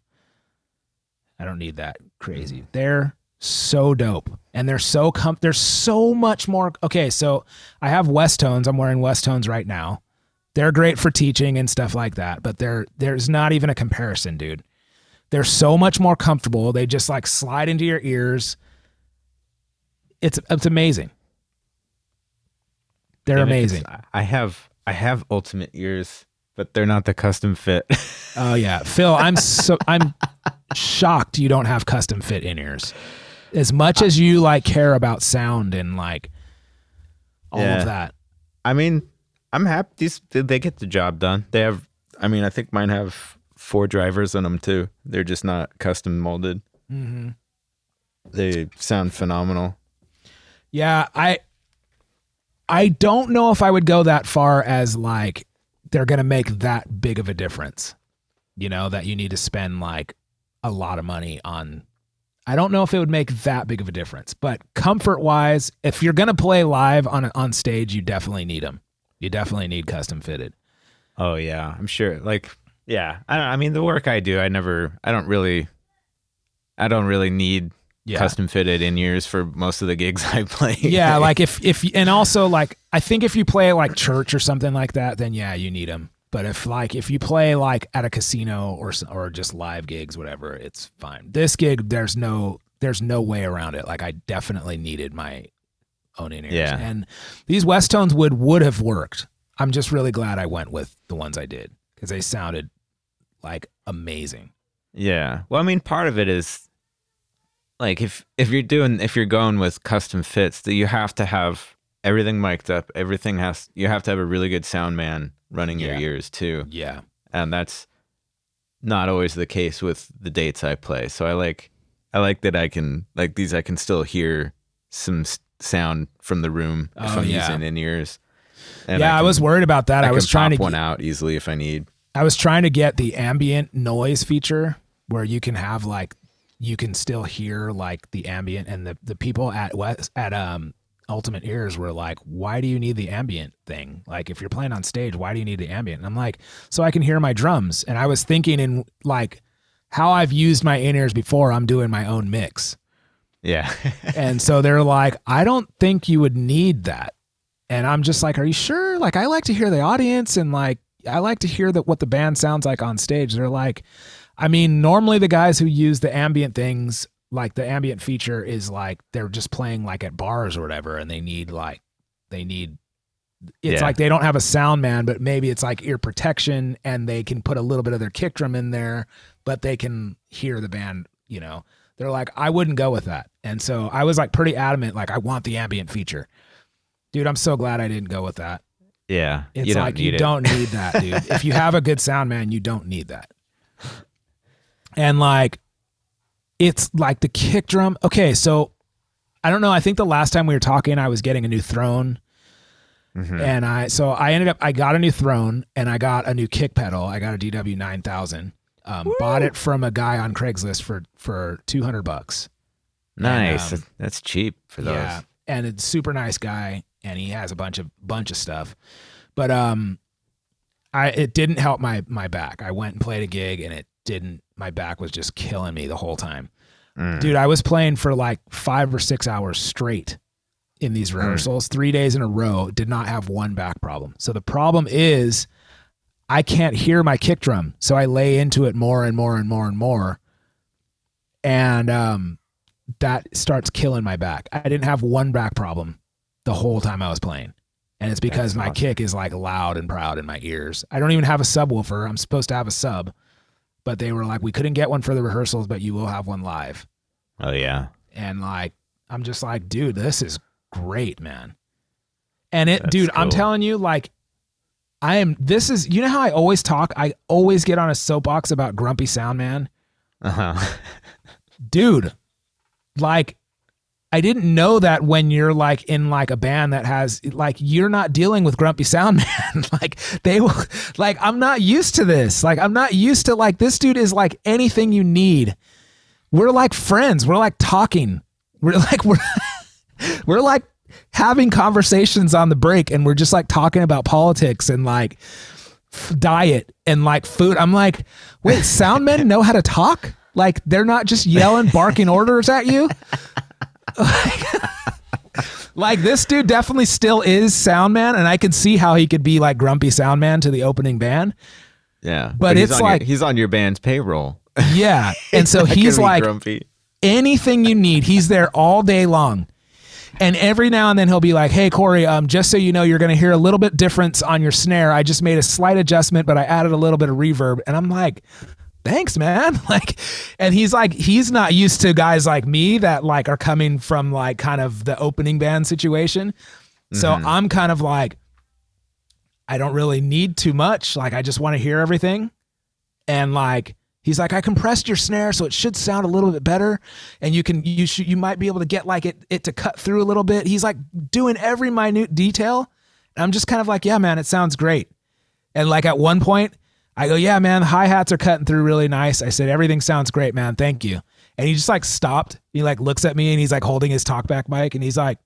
I don't need that crazy. They're so dope. And they're so com they're so much more okay, so I have Westones. I'm wearing Westones right now. They're great for teaching and stuff like that, but they're there's not even a comparison, dude. They're so much more comfortable. They just like slide into your ears. It's it's amazing. They're And amazing. I have I have ultimate ears, but they're not the custom fit. Oh yeah, Phil, I'm so I'm shocked you don't have custom fit in ears. As much as you like care about sound and like all Yeah. of that. I mean, I'm happy these they get the job done. They have I mean, I think mine have four drivers in them too. They're just not custom molded. hmm They sound phenomenal. Yeah, I I don't know if I would go that far as like they're gonna make that big of a difference. You know, that you need to spend like a lot of money on I don't know if it would make that big of a difference, but comfort wise, if you're gonna play live on on stage, you definitely need them. You definitely need custom fitted. Oh yeah, I'm sure. Like, yeah, I, I mean, the work I do, I never, I don't really, I don't really need Yeah. custom fitted in ears for most of the gigs I play. yeah, like if if and also like I think if you play like church or something like that, then yeah, you need them. But if like if you play like at a casino or or just live gigs, whatever, it's fine. This gig, there's no there's no way around it. Like I definitely needed my own in ears. Yeah. And these Westones would would have worked. I'm just really glad I went with the ones I did because they sounded like amazing. Yeah. Well, I mean, part of it is like if if you're doing if you're going with custom fits, that you have to have everything mic'd up. Everything has you have to have a really good sound man running your Yeah. ears too, Yeah. and that's not always the case with the dates I play. So I like I like that I can like these. I can still hear some s- sound from the room if Oh, I'm yeah. using in ears. And yeah, I, can- was worried about that. I, I, was trying to one get, out easily if I need. I was trying to get the ambient noise feature where you can have like you can still hear like the ambient and the the people at West at um Ultimate Ears were like, "Why do you need the ambient thing? Like if you're playing on stage, why do you need the ambient?" And I'm like, "So I can hear my drums." And I was thinking in like how I've used my in-ears before, I'm doing my own mix. Yeah. And so they're like, I don't think you would need that. And I'm just like, Are you sure? Like, I like to hear the audience and like, I like to hear that what the band sounds like on stage. They're like, I mean, normally the guys who use the ambient things, like the ambient feature is like they're just playing like at bars or whatever, and they need like, they need, it's Yeah. like they don't have a sound man, but maybe it's like ear protection and they can put a little bit of their kick drum in there, but they can hear the band, you know. They're like, I wouldn't go with that. And so I was like pretty adamant, like, I want the ambient feature. Dude, I'm so glad I didn't go with that. yeah. It's you like you it. don't need that, dude. if you have a good sound man, you don't need that. And like it's like the kick drum. Okay, so I don't know. I think the last time we were talking, I was getting a new throne. Mhm. And I so I ended up I got a new throne and I got a new kick pedal. I got a DW nine thousand. Um, bought it from a guy on Craigslist for for two hundred bucks. Nice. um, That's cheap for those. Yeah, and it's super nice guy, and he has a bunch of bunch of stuff. But um, I it didn't help my my back. I went and played a gig, and it didn't. My back was just killing me the whole time, Mm. dude. I was playing for like five or six hours straight in these rehearsals, three days in a row. Did not have one back problem. So the problem is. I can't hear my kick drum, so I lay into it more and more and more and more, and um, that starts killing my back. I didn't have one back problem the whole time I was playing. And it's because That's my awesome. kick is like loud and proud in my ears. I don't even have a subwoofer. I'm supposed to have a sub, but they were like, we couldn't get one for the rehearsals, but you will have one live. Oh yeah. And like, I'm just like, dude, this is great, man. And it, That's dude, I'm telling you, like, I am, this is, you know how I always talk? I always get on a soapbox about Grumpy Sound Man Uh huh. dude like i didn't know that when you're like in like a band that has like you're not dealing with grumpy sound man. Like they will like i'm not used to this. Like i'm not used to like this dude is like anything you need. We're like friends. We're like talking. We're like we're we're like having conversations on the break and we're just like talking about politics and like f- diet and like food. I'm like wait sound men know how to talk? Like they're not just yelling barking orders at you like this dude definitely still is sound man and i can see how he could be like grumpy sound man to the opening band Yeah. But he's it's on your- like- he's on your band's payroll. yeah and so he's like grumpy. anything you need. He's there all day long. And every now and then he'll be like, "Hey Korey, um, just so you know, you're going to hear a little bit difference on your snare. I just made a slight adjustment, but I added a little bit of reverb." And I'm like, "Thanks, man." Like, and he's like, he's not used to guys like me that like are coming from like kind of the opening band situation. So mm-hmm. I'm kind of like, I don't really need too much. Like, I just want to hear everything and like he's like i compressed your snare so it should sound a little bit better and you can you should you might be able to get like it it to cut through a little bit he's like doing every minute detail and i'm just kind of like yeah man it sounds great and like at one point i go yeah man the hi-hats are cutting through really nice i said everything sounds great man thank you and he just like stopped he like looks at me and he's like holding his talkback mic and he's like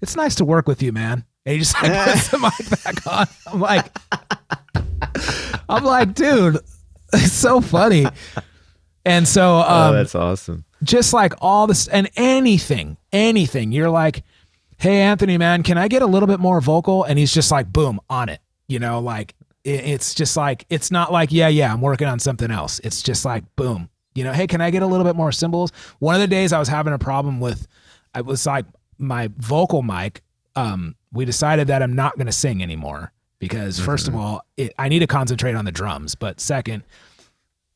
it's nice to work with you man and he just like puts the mic back on i'm like i'm like dude it's so funny. And so, oh, um, that's awesome. just like all this and anything, anything, you're like, hey, Anthony, man, can I get a little bit more vocal? And he's just like, boom, on it. You know, like it's just like, it's not like, yeah, yeah, I'm working on something else. It's just like, boom, you know, hey, can I get a little bit more cymbals? One of the days I was having a problem with, I was like, my vocal mic, um, we decided that I'm not going to sing anymore because 1st Mm-hmm. of all, it, I need to concentrate on the drums. But second,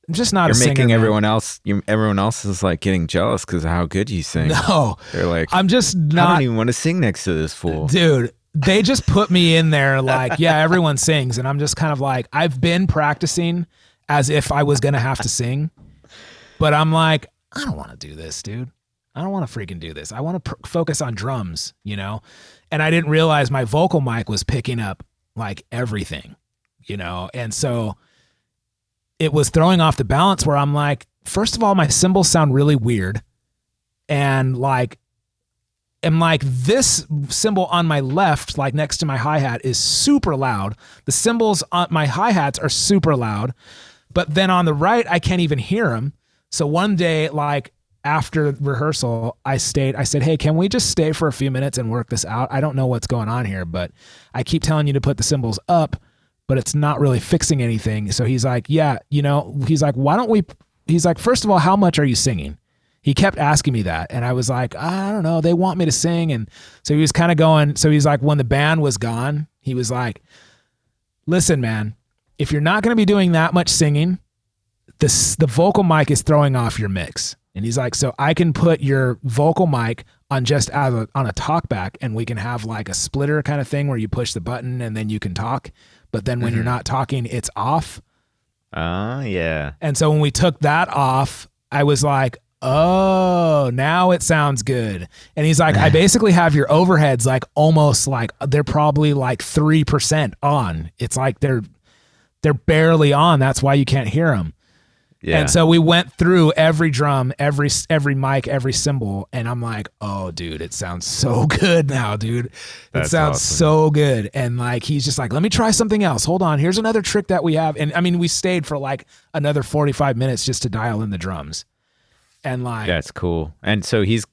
I'm just not You're a singer. making man. everyone else. You, everyone else is like getting jealous because of how good you sing. No, They're like, I'm just I don't even want to sing next to this fool. dude. They just put me in there like, yeah, everyone sings, and I'm just kind of like, I've been practicing as if I was gonna have to sing, but I'm like, I don't want to do this, dude. I don't want to freaking do this. I want to pr- focus on drums, you know? And I didn't realize my vocal mic was picking up like everything, you know? And so it was throwing off the balance where I'm like, first of all, my cymbals sound really weird. And like, am like this cymbal on my left, like next to my hi hat, is super loud. The cymbals on my hi hats are super loud, but then on the right, I can't even hear them. So one day, like after rehearsal, I stayed. I said, "Hey, can we just stay for a few minutes and work this out? I don't know what's going on here, but I keep telling you to put the cymbals up, but it's not really fixing anything." So he's like, "Yeah, you know," he's like, "Why don't we?" He's like, first of all, how much are you singing?" He kept asking me that and i was like i don't know they want me to sing and so he was kind of going so he's like when the band was gone he was like listen man if you're not going to be doing that much singing this the vocal mic is throwing off your mix. And he's like so i can put your vocal mic on just as a, on a talkback and we can have like a splitter kind of thing where you push the button and then you can talk but then when you're mm-hmm. not talking it's off. Oh yeah. and so when we took that off, I was like, oh, now it sounds good. And he's like, I basically have your overheads like almost like they're probably like 3% on. It's like they're they're barely on. That's why you can't hear them. Yeah. And so we went through every drum, every every mic, every cymbal, and I'm like, "Oh, dude, it sounds so good now, dude. It That's sounds awesome. so good." And like he's just like, "Let me try something else. Hold on. Here's another trick that we have." And I mean, we stayed for like another 45 minutes just to dial in the drums. And like That's cool. And so he's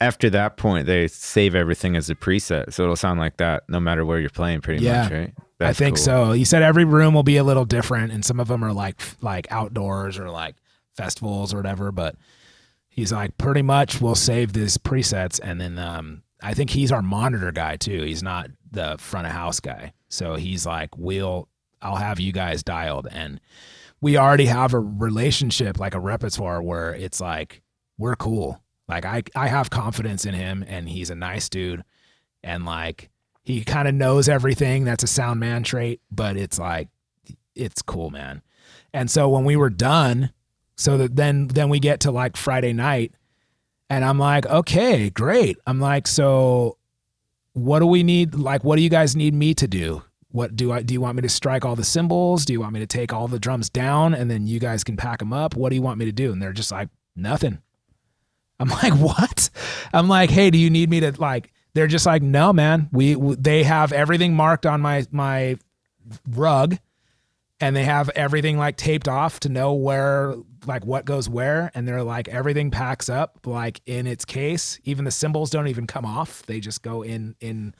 after that point they save everything as a preset, so it'll sound like that no matter where you're playing, pretty Yeah. much, right? I think cool. so. He said every room will be a little different, and some of them are like like outdoors or like festivals or whatever. But he's like, pretty much, we'll save these presets, and then um, I think he's our monitor guy too. He's not the front of house guy, so he's like, we'll I'll have you guys dialed, and we already have a relationship, like a repertoire, where it's like we're cool. Like I I have confidence in him, and he's a nice dude, and like he kind of knows everything. That's a sound man trait, but it's like it's cool, man. And so when we were done, so that then then we get to like Friday night, and I'm like, okay, great. I'm like, so what do we need? Like, what do you guys need me to do? What do I do? You want me to strike all the cymbals? Do you want me to take all the drums down and then you guys can pack them up? What do you want me to do? And they're just like, nothing. I'm like, what? I'm like, hey, do you need me to like? They're just like, no, man. We w- they have everything marked on my my rug, and they have everything like taped off to know where like what goes where, and they're like everything packs up like in its case. Even the cymbals don't even come off; they just go in in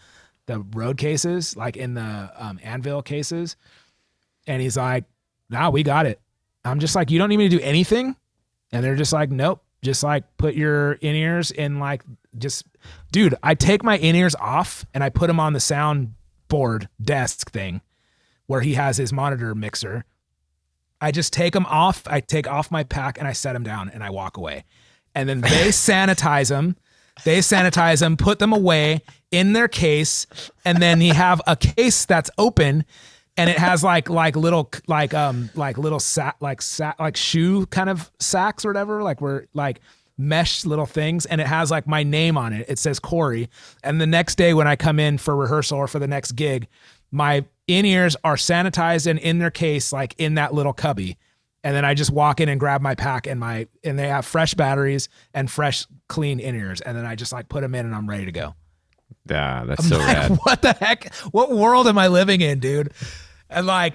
the road cases, like in the um, anvil cases. And he's like, nah, we got it. I'm just like, you don't need me to do anything. And they're just like, nope. Just like put your in ears in like just dude, I take my in ears off and I put them on the sound board desk thing where he has his monitor mixer. I just take them off. I take off my pack and I set them down and I walk away. And then they sanitize them. They sanitize them, put them away in their case, and then you have a case that's open and it has like like little like um like little sack like sack like shoe kind of sacks or whatever like we're like mesh little things and it has like my name on it. It says korey. And the next day when i come in for rehearsal or for the next gig my in-ears are sanitized and in their case like in that little cubby. And then i just walk in and grab my pack and my and they have fresh batteries and fresh clean in-ears. And then i just like put them in and i'm ready to go Yeah, that's so like, rad. what the heck? What world am I living in, dude? And like,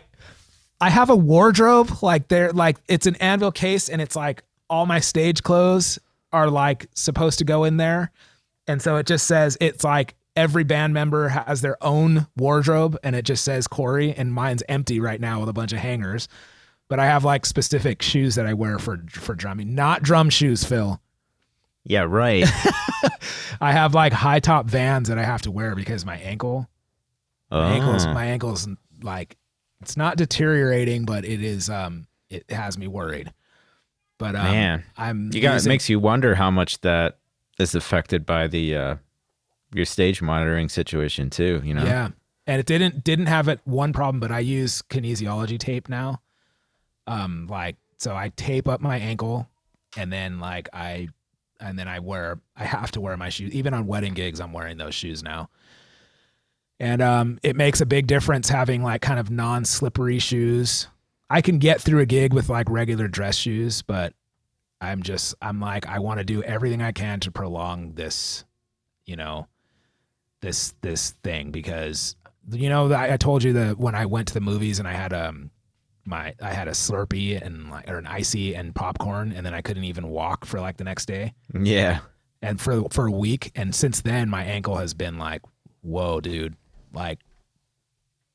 I have a wardrobe. Like, they're like, it's an anvil case, and it's like all my stage clothes are like supposed to go in there. And so it just says it's like every band member has their own wardrobe, and it just says Korey, and mine's empty right now with a bunch of hangers. But I have like specific shoes that I wear for for drumming, not drum shoes, Phil. Yeah, right. I have like high top vans that I have to wear because my ankle, my ankles, Oh. my ankles like it's not deteriorating, but it is. Um, it has me worried. But um, Man, I'm You got it makes you wonder how much that is affected by the uh your stage monitoring situation too, you know. Yeah. And it didn't didn't have it one problem, but I use kinesiology tape now. Um, like so I tape up my ankle and then like I and then I wear I have to wear my shoes. Even on wedding gigs, I'm wearing those shoes now. And um it makes a big difference having like kind of non-slippery shoes. I can get through a gig with like regular dress shoes, but I'm just I'm like I want to do everything I can to prolong this, you know, this this thing because you know I, told you that when I went to the movies and I had um my I had a Slurpee and like or an icy and popcorn and then I couldn't even walk for like the next day Yeah. and for for a week and since then my ankle has been like whoa dude like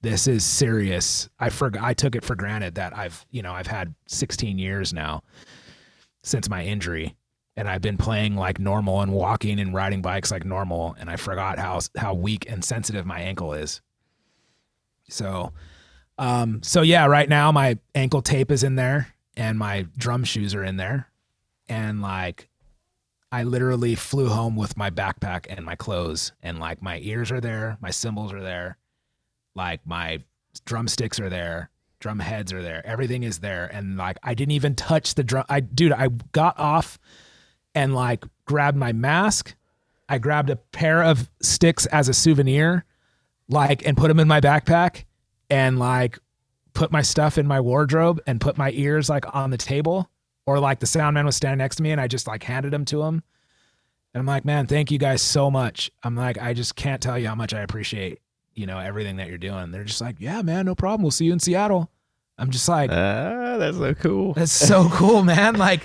this is serious I forgot I took it for granted that I've you know I've had 16 years now since my injury and I've been playing like normal and walking and riding bikes like normal and I forgot how how weak and sensitive my ankle is. So um so yeah, right now my ankle tape is in there and my drum shoes are in there. And like I literally flew home with my backpack and my clothes and like my ears are there, my cymbals are there, like my drumsticks are there, drum heads are there, everything is there. And like I didn't even touch the drum. I dude, I got off and like grabbed my mask. I grabbed a pair of sticks as a souvenir, like, and put them in my backpack and like put my stuff in my wardrobe and put my ears like on the table. Or like the sound man was standing next to me and I just like handed them to him. And I'm like, man, thank you guys so much. I'm like, I just can't tell you how much I appreciate, you know, everything that you're doing. They're just like, yeah, man, no problem. We'll see you in Seattle. I'm just like, Ah, that's so cool. that's so cool, man. Like,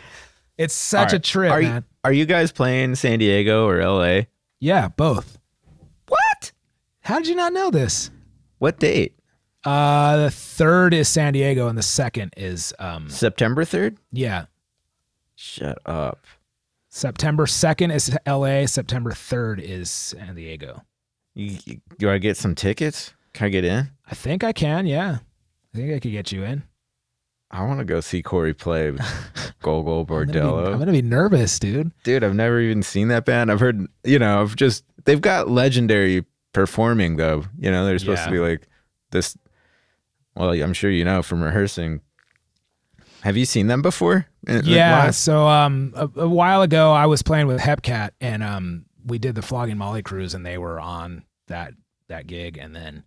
it's such a trip, are man. You, are you guys playing San Diego or LA? Yeah, both. What? How did you not know this? What date? Uh, the third is San Diego, and the second is um, September 3rd? yeah, Shut up. September second is L.A. September third is San Diego. You, you- do I get some tickets? Can I get in? I think I can. Yeah, I think I could get you in. I want to go see Korey play with Gogol I'm gonna, be, Bordello. I'm gonna be nervous, dude. Dude, I've never even seen that band. I've heard, you know, I've just, they've got legendary performing though. You know, they're supposed to Yeah. be like this. Well, I'm sure you know from rehearsing. Have you seen them before? Yeah. So um, a, a while ago, I was playing with Hepcat, and um, we did the Flogging Molly cruise, and they were on that that gig, and then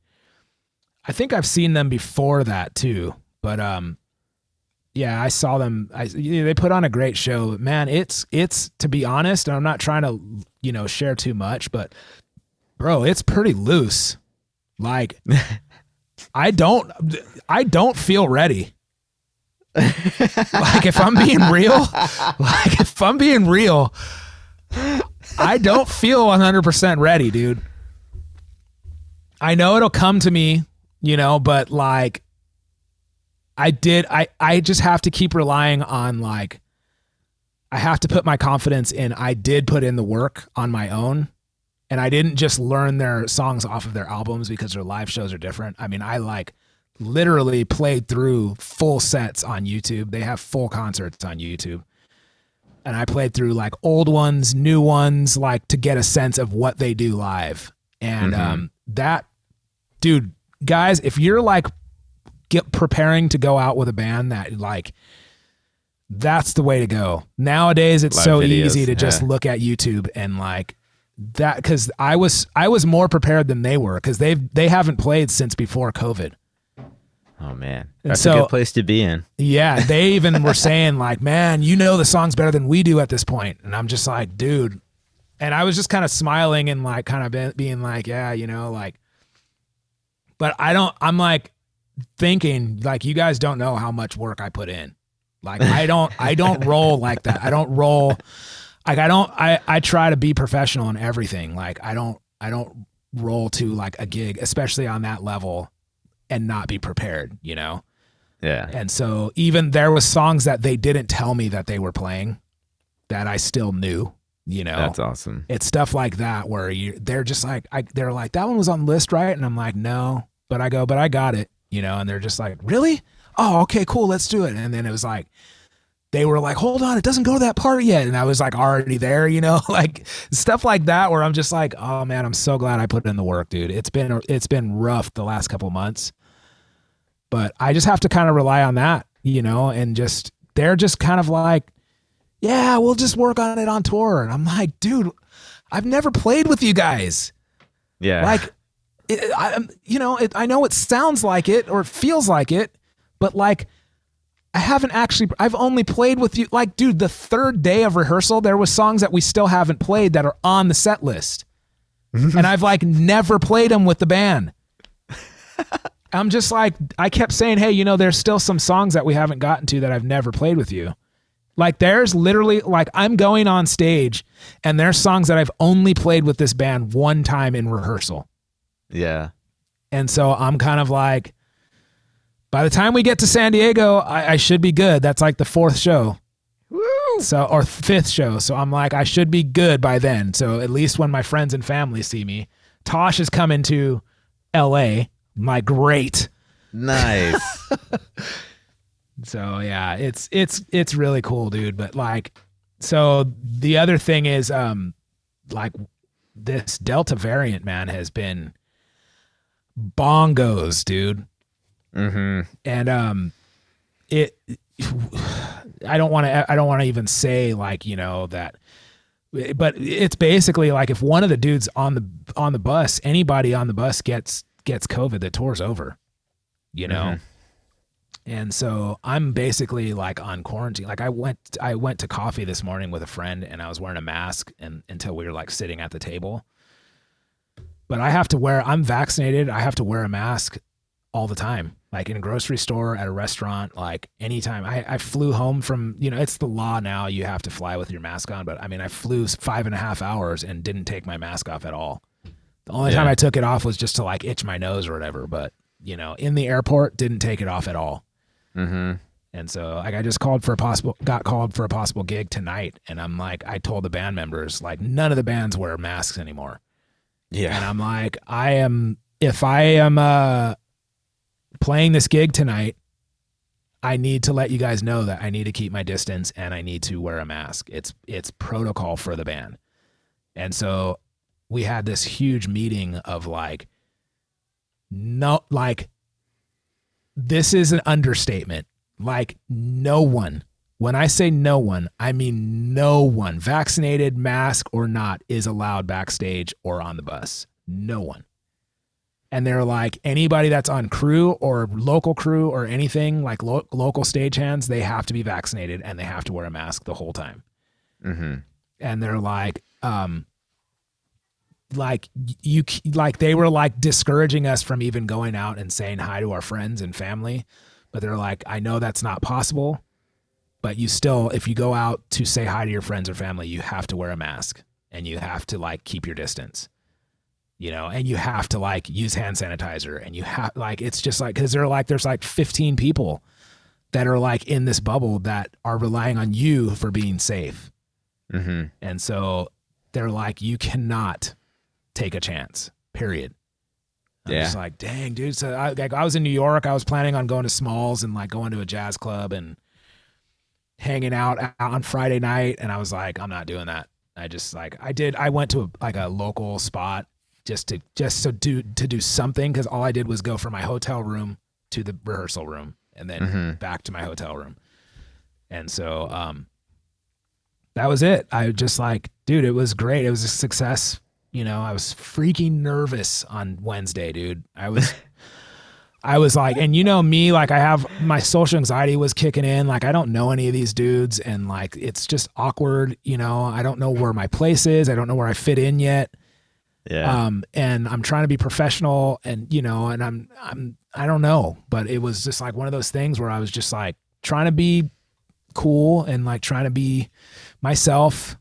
I think I've seen them before that too. But um, yeah, I saw them. I you know, they put on a great show. Man, it's it's to be honest, and I'm not trying to you know share too much, but bro, it's pretty loose. Like I don't I don't feel ready. like if I'm being real, like if I'm being real, I don't feel 100% ready, dude. I know it'll come to me, you know, but like I did I I just have to keep relying on like I have to put my confidence in I did put in the work on my own and I didn't just learn their songs off of their albums because their live shows are different. I mean, I like literally played through full sets on YouTube. They have full concerts on YouTube. And I played through like old ones, new ones, like to get a sense of what they do live. And um, that, dude, guys, if you're like get preparing to go out with a band that like, that's the way to go. Nowadays, it's Live so videos, easy to just yeah. look at YouTube and like that because I was I was more prepared than they were because they've they haven't played since before COVID. Oh man, that's so- a good place to be in. Yeah, they even were saying like, "Man, you know the songs better than we do at this point." And I'm just like, "Dude." And I was just kind of smiling and like kind of being like, "Yeah, you know, like but I don't I'm like thinking like you guys don't know how much work I put in. Like I don't I don't roll like that. I don't roll like I don't I I try to be professional in everything. Like I don't I don't roll to like a gig, especially on that level and not be prepared, you know? Yeah, And so even there was songs that they didn't tell me that they were playing that I still knew, You know, That's awesome. it's stuff like that where you they're just like I, they're like that one was on the list right? And i'm like no. But i go but i got it you know? And they're just like really? Oh okay cool let's do it. And then it was like they were like hold on it doesn't go to that part yet and i was like already there you know like stuff like that where i'm just like oh man i'm so glad i put in the work dude it's been it's been rough the last couple months but i just have to kind of rely on that you know and just they're just kind of like yeah, we'll just work on it on tour. And I'm like, dude, I've never played with you guys. Yeah. Like, it, I, I'm- you know, it, I know it sounds like it or it feels like it, but like, I haven't actually. I've only played with you. Like, dude, the third day of rehearsal, there was songs that we still haven't played that are on the set list, and I've like never played them with the band. I'm just like, I kept saying, hey, you know, there's still some songs that we haven't gotten to that I've never played with you. Like there's literally like I'm going on stage and there's songs that I've only played with this band one time in rehearsal. yeah. And so I'm kind of like by the time we get to San Diego, I, I should be good. That's like the fourth show. So or fifth show. So I'm like, I should be good by then. So at least when my friends and family see me. Tosh is coming to LA. I'm great. Nice. So yeah, it's it's it's really cool, dude. But like, so the other thing is, um, like this Delta variant, man, has been bongos, dude. Mm-hmm. And um, it, I don't want to, I don't want to even say like you know that. But it's basically like if one of the dudes on the on the bus, anybody on the bus gets gets COVID, the tour's over. You know, Mhm. and so I'm basically like on quarantine. Like I went I went to coffee this morning with a friend and I was wearing a mask and until we were like sitting at the table. But I have to wear I'm vaccinated. I have to wear a mask all the time. Like in a grocery store, at a restaurant, like anytime. I, I flew home from, you know, it's the law now. You have to fly with your mask on. But I mean, I flew five and a half hours and didn't take my mask off at all. The only time I took it off was just to like itch my nose or whatever. But, you know, in the airport, didn't take it off at all. Mm-hmm. And so like I just called for a possible got called for a possible gig tonight and I'm like I told the band members like none of the bands wear masks anymore. Yeah. And I'm like I am if I am uh playing this gig tonight I need to let you guys know that I need to keep my distance and I need to wear a mask. It's it's protocol for the band. And so we had this huge meeting of like no like this is an understatement. Like no one. When I say no one, I mean no one, vaccinated, mask or not, is allowed backstage or on the bus. No one. And they're like anybody that's on crew or local crew or anything like lo- local stagehands, they have to be vaccinated and they have to wear a mask the whole time. Mm-hmm. and they're like um like you like they were like discouraging us from even going out and saying hi to our friends and family. But they're like I know that's not possible but you still if you go out to say hi to your friends or family you have to wear a mask and you have to like keep your distance you know and you have to like use hand sanitizer and you have like it's just like cuz they're like there's like 15 people that are like in this bubble that are relying on you for being safe Mm-hmm. and so they're like, you cannot take a chance, period. I'm Yeah. just like, dang, dude. So I, like, I was in New York. I was planning on going to Smalls and like going to a jazz club and hanging out out on Friday night. And I was like, I'm not doing that. I just like, I did, I went to a, like a local spot just to, just so do, to do something. Cause all I did was go from my hotel room to the rehearsal room and then Mhm. back to my hotel room. And so, um, that was it. I just like, dude, it was great. It was a success. You know, I was freaking nervous on Wednesday, dude. I was, I was like, and you know me, like I have my social anxiety was kicking in. Like I don't know any of these dudes, and like it's just awkward. You know, I don't know where my place is. I don't know where I fit in yet. Yeah. Um, and I'm trying to be professional, and you know, and I'm, I'm, I don't know, but it was just like one of those things where I was just like trying to be cool and like trying to be myself,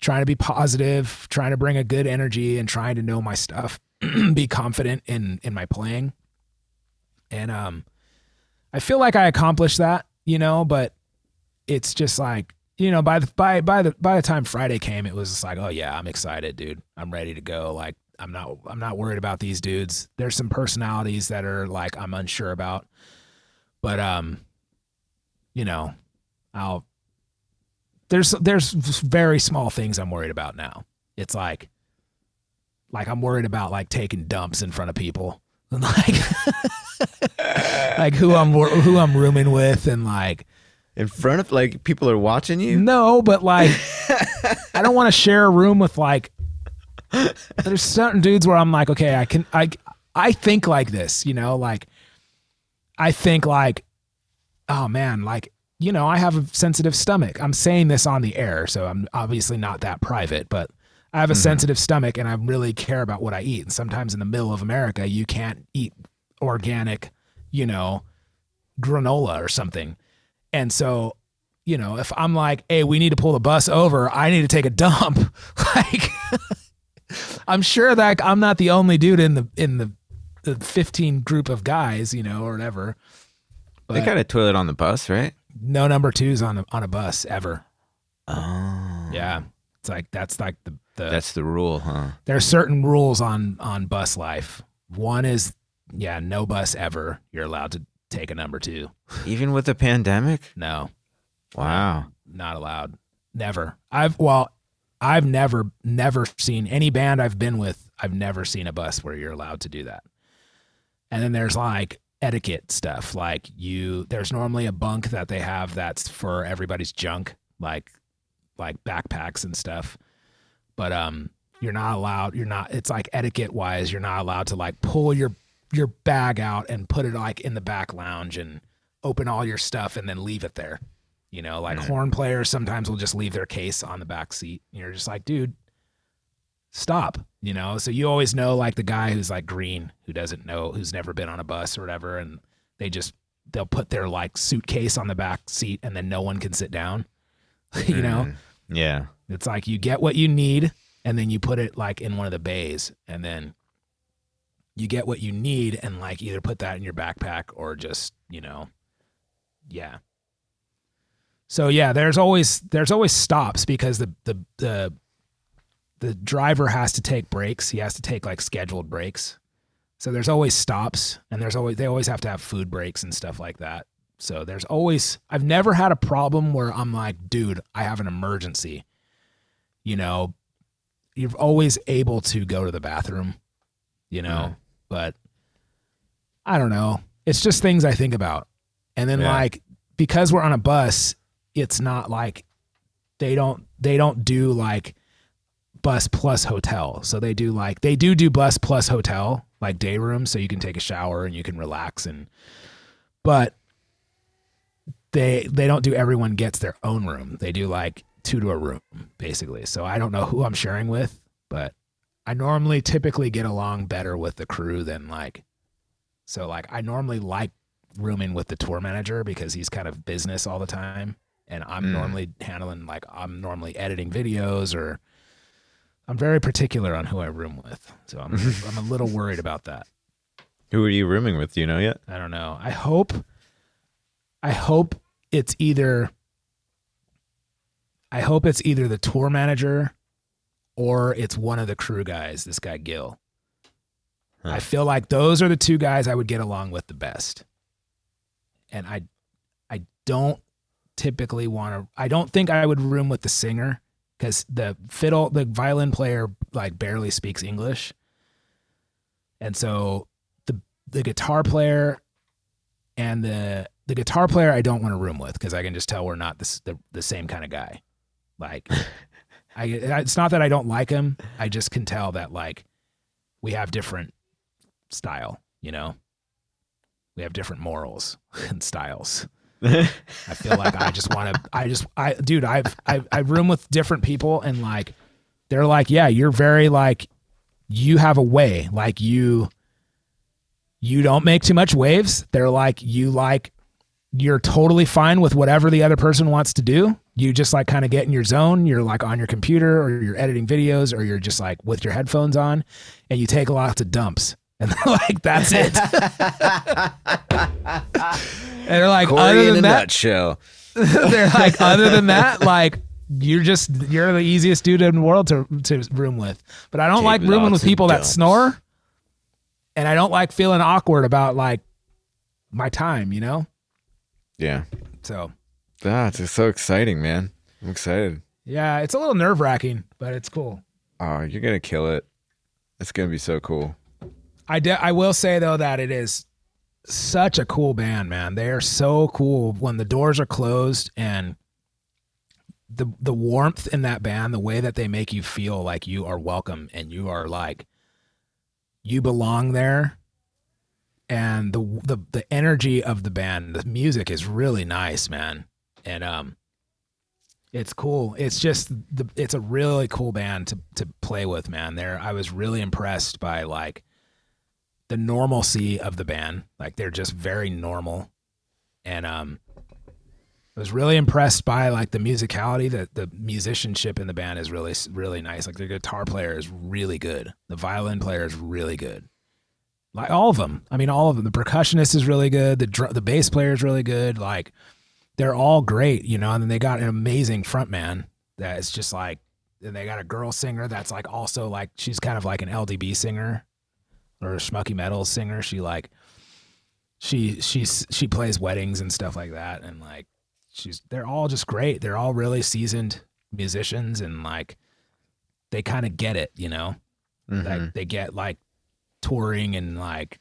trying to be positive, trying to bring a good energy and trying to know my stuff, be confident in in my playing. And um I feel like I accomplished that, you know, but it's just like you know, by the by by the by the time Friday came, it was just like, oh yeah, I'm excited, dude. I'm ready to go. Like I'm not I'm not worried about these dudes. There's some personalities that are like I'm unsure about. But um you know, I'll there's there's very small things I'm worried about now. It's like like I'm worried about like taking dumps in front of people. And like like who I'm who I'm rooming with and like In front of like people are watching you. no, but like I don't want to share a room with like there's certain dudes where I'm like, okay, I can I I think like this, you know, like I think like oh man, like you know, I have a sensitive stomach. I'm saying this on the air, so I'm obviously not that private, but I have a mm-hmm. sensitive stomach and I really care about what I eat. And sometimes in the middle of America, you can't eat organic, you know, granola or something. And so, you know, if I'm like, hey, we need to pull the bus over, I need to take a dump. like, I'm sure that I'm not the only dude in the in the the 15 group of guys, you know, or whatever. They But got a toilet on the bus, right? no number twos on a, on a bus ever. Oh, Yeah, it's like that's like the the that's the rule, huh? there are certain rules on on bus life. One is yeah, no bus ever. You're allowed to take a number two. Even with the pandemic. No, Wow. not allowed. Never. I've well, I've never never seen any band I've been with. I've never seen a bus where you're allowed to do that. And then there's like etiquette stuff. Like you, there's normally a bunk that they have that's for everybody's junk, like like backpacks and stuff. But um, you're not allowed. You're not. It's like etiquette wise, you're not allowed to like pull your your bag out and put it like in the back lounge and open all your stuff and then leave it there. You know, like horn players sometimes will just leave their case on the back seat. And you're just like, dude, stop. You know, so you always know like the guy who's like green, who doesn't know, who's never been on a bus or whatever, and they just they'll put their like suitcase on the back seat and then no one can sit down. you know, Mm. Yeah. it's like you get what you need and then you put it like in one of the bays and then you get what you need and like either put that in your backpack or just, you know, yeah. So yeah, there's always there's always stops because the the the the driver has to take breaks. He has to take like scheduled breaks. So there's always stops and there's always they always have to have food breaks and stuff like that. So there's always I've never had a problem where I'm like, dude, I have an emergency. You know, you're always able to go to the bathroom, you know. But I don't know. It's just things I think about. And then Yeah. like because we're on a bus, it's not like they don't they don't do like bus plus hotel. So they do like they do do bus plus hotel, like day room so you can take a shower and you can relax and but they they don't do everyone gets their own room. They do like two to a room basically. So I don't know who I'm sharing with, but I normally typically get along better with the crew than like so like I normally like rooming with the tour manager because he's kind of business all the time and I'm Mm. normally handling like I'm normally editing videos or I'm very particular on who I room with. So I'm I'm a little worried about that. Who are you rooming with? Do you know yet? I don't know. I hope I hope it's either I hope it's either the tour manager or it's one of the crew guys, this guy Gil. Huh. I feel like those are the two guys I would get along with the best. And I I don't typically want to I don't think I would room with the singer cuz the fiddle the violin player like barely speaks English. And so the the guitar player and the the guitar player I don't want to room with because I can just tell we're not this, the the same kind of guy. Like, I it's not that I don't like him. I just can tell that like we have different style. You know, we have different morals and styles. I feel like I just want to. I just I dude. I've I I room with different people and like they're like, yeah, you're very like you have a way. Like you you don't make too much waves. They're like you like you're totally fine with whatever the other person wants to do. You just like kind of get in your zone. You're like on your computer or you're editing videos or you're just like with your headphones on and you take lots of dumps. And they're like, that's it. and they're like, Korey other than that, nutshell. They're like, other than that, like you're just you're the easiest dude in the world to to room with. But I don't like rooming with people that snore, and I don't like feeling awkward about like my time. You know, Yeah. so Ah, it's just so exciting, man. I'm excited. yeah, it's a little nerve wracking, but it's cool. Oh, you're gonna kill it. It's gonna be so cool. I de- I will say though that it is such a cool band, man. They are so cool when the doors are closed and the the warmth in that band, the way that they make you feel like you are welcome and you are like you belong there. And the the the energy of the band, the music is really nice, man. And um it's cool. It's just the it's a really cool band to to play with, man. There I was really impressed by like the normalcy of the band. Like they're just very normal. And um I was really impressed by like the musicality, that the musicianship in the band is really really nice. Like the guitar player is really good. The violin player is really good. Like all of them. I mean all of them. The percussionist is really good. The dr- the bass player is really good. Like they're all great, you know, and then they got an amazing front man that is just like and they got a girl singer that's like also like she's kind of like an LDB singer or a schmucky metal singer. She like she she's she plays weddings and stuff like that and like she's they're all just great. They're all really seasoned musicians and like they kind of get it, you know. Mhm. Like they get like touring and like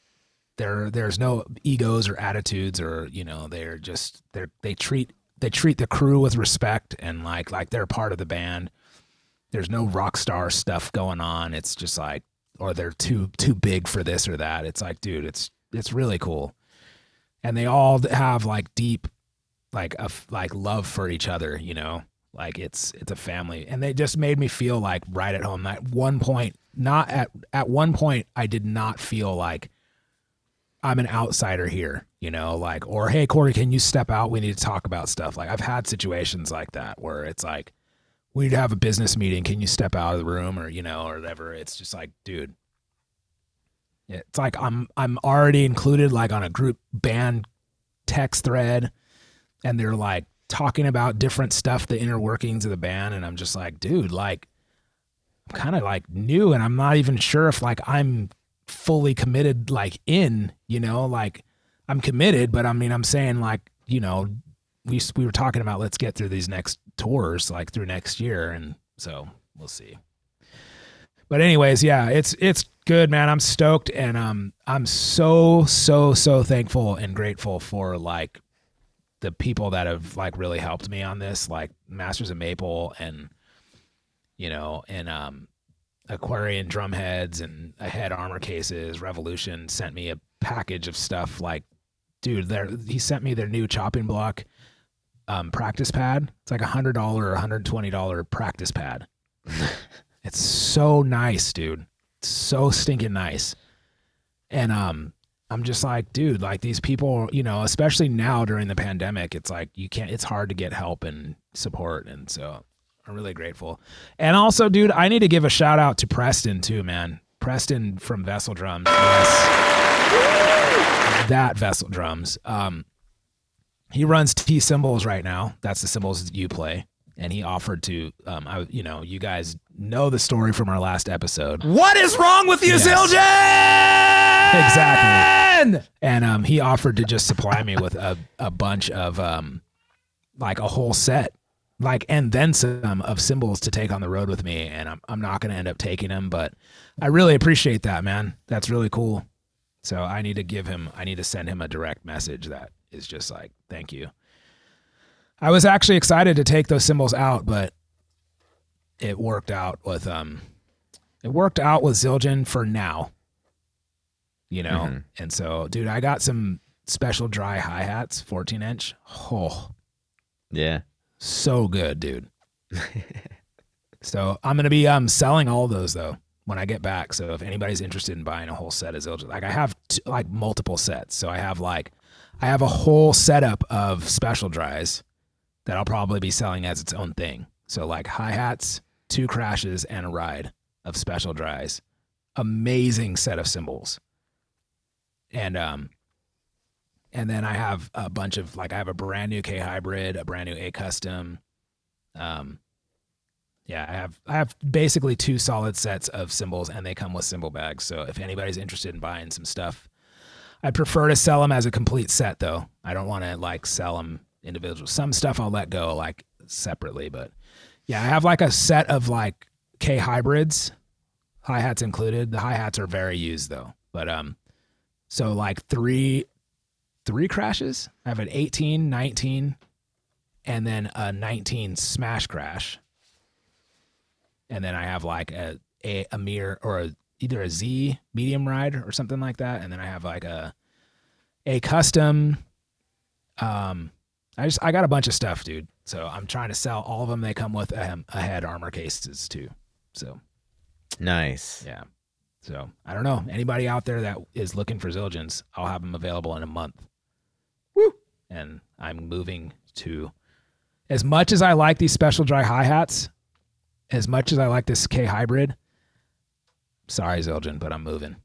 there there's no egos or attitudes or you know they're just they're they treat they treat the crew with respect and like like they're part of the band. There's no rock star stuff going on. It's just like or they're too too big for this or that. It's like dude it's it's really cool. And they all have like deep like a like love for each other you know? Like it's it's a family. And they just made me feel like right at home. At one point not at at one point i did not feel like i'm an outsider here you know like or hey korey can you step out? We need to talk about stuff. Like i've had situations like that where it's like we'd have a business meeting can you step out of the room? or you know or whatever. It's just like dude. It's like i'm i'm already included like on a group band text thread and they're like talking about different stuff the inner workings of the band and i'm just like dude like i'm kind of like new and i'm not even sure if like i'm fully committed like in you know like i'm committed but i mean i'm saying like you know we we were talking about let's get through these next tours like through next year and so we'll see. But anyways yeah it's it's good man. I'm stoked and um i'm so so so thankful and grateful for like the people that have like really helped me on this like masters of maple and you know and um aquarian drum heads and ahead armor cases revolution sent me a package of stuff like dude there he sent me their new chopping block um, practice pad. It's like a hundred dollar or hundred twenty dollar practice pad. It's so nice dude. It's so stinking nice. And um i'm just like dude like these people you know especially now during the pandemic it's like you can't it's hard to get help and support. And so i'm really grateful and also dude i need to give a shout out to preston too man preston from vessel drums yes that vessel drums um he runs T cymbals right now. That's the cymbals that you play. And he offered to, um, I, you know, you guys know the story from our last episode. What is wrong with you, Yes. Zildjian? Exactly. And um, he offered to just supply me with a, a bunch of, um, like a whole set, like, and then some of cymbals to take on the road with me. And I'm, I'm not going to end up taking them, but I really appreciate that, man. That's really cool. So I need to give him, I need to send him a direct message that is just like, thank you. I was actually excited to take those cymbals out, but it worked out with um it worked out with Zildjian for now. You know? Mhm. And so, dude, I got some special dry hi-hats, 14 inch. Oh, Yeah. So good, dude. so I'm gonna be um selling all those though when I get back. So if anybody's interested in buying a whole set of Zildjian, like I have t- like multiple sets. So I have like I have a whole setup of special dries that I'll probably be selling as its own thing. So like hi hats, two crashes, and a ride of special dries. Amazing set of cymbals. And um and then I have a bunch of like I have a brand new K hybrid, a brand new A custom. Um, yeah, I have I have basically two solid sets of cymbals, and they come with cymbal bags. So if anybody's interested in buying some stuff, I prefer to sell them as a complete set, though. I don't want to like sell them individual. Some stuff I'll let go like separately, but yeah, I have like a set of like K hybrids, hi hats included. The hi hats are very used though, but um, so like three three crashes. I have an 18, 19, and then a 19 smash crash. And then I have like a a, a mirror or a, either a Z medium ride or something like that. And then I have like a a custom. Um, I just I got a bunch of stuff, dude. So I'm trying to sell all of them. They come with a, a head armor cases too. So Nice. yeah. So I don't know anybody out there that is looking for Zildjians. I'll have them available in a month. And I'm moving to. As much as I like these special dry hi hats, as much as I like this K hybrid, sorry Zildjian, but I'm moving.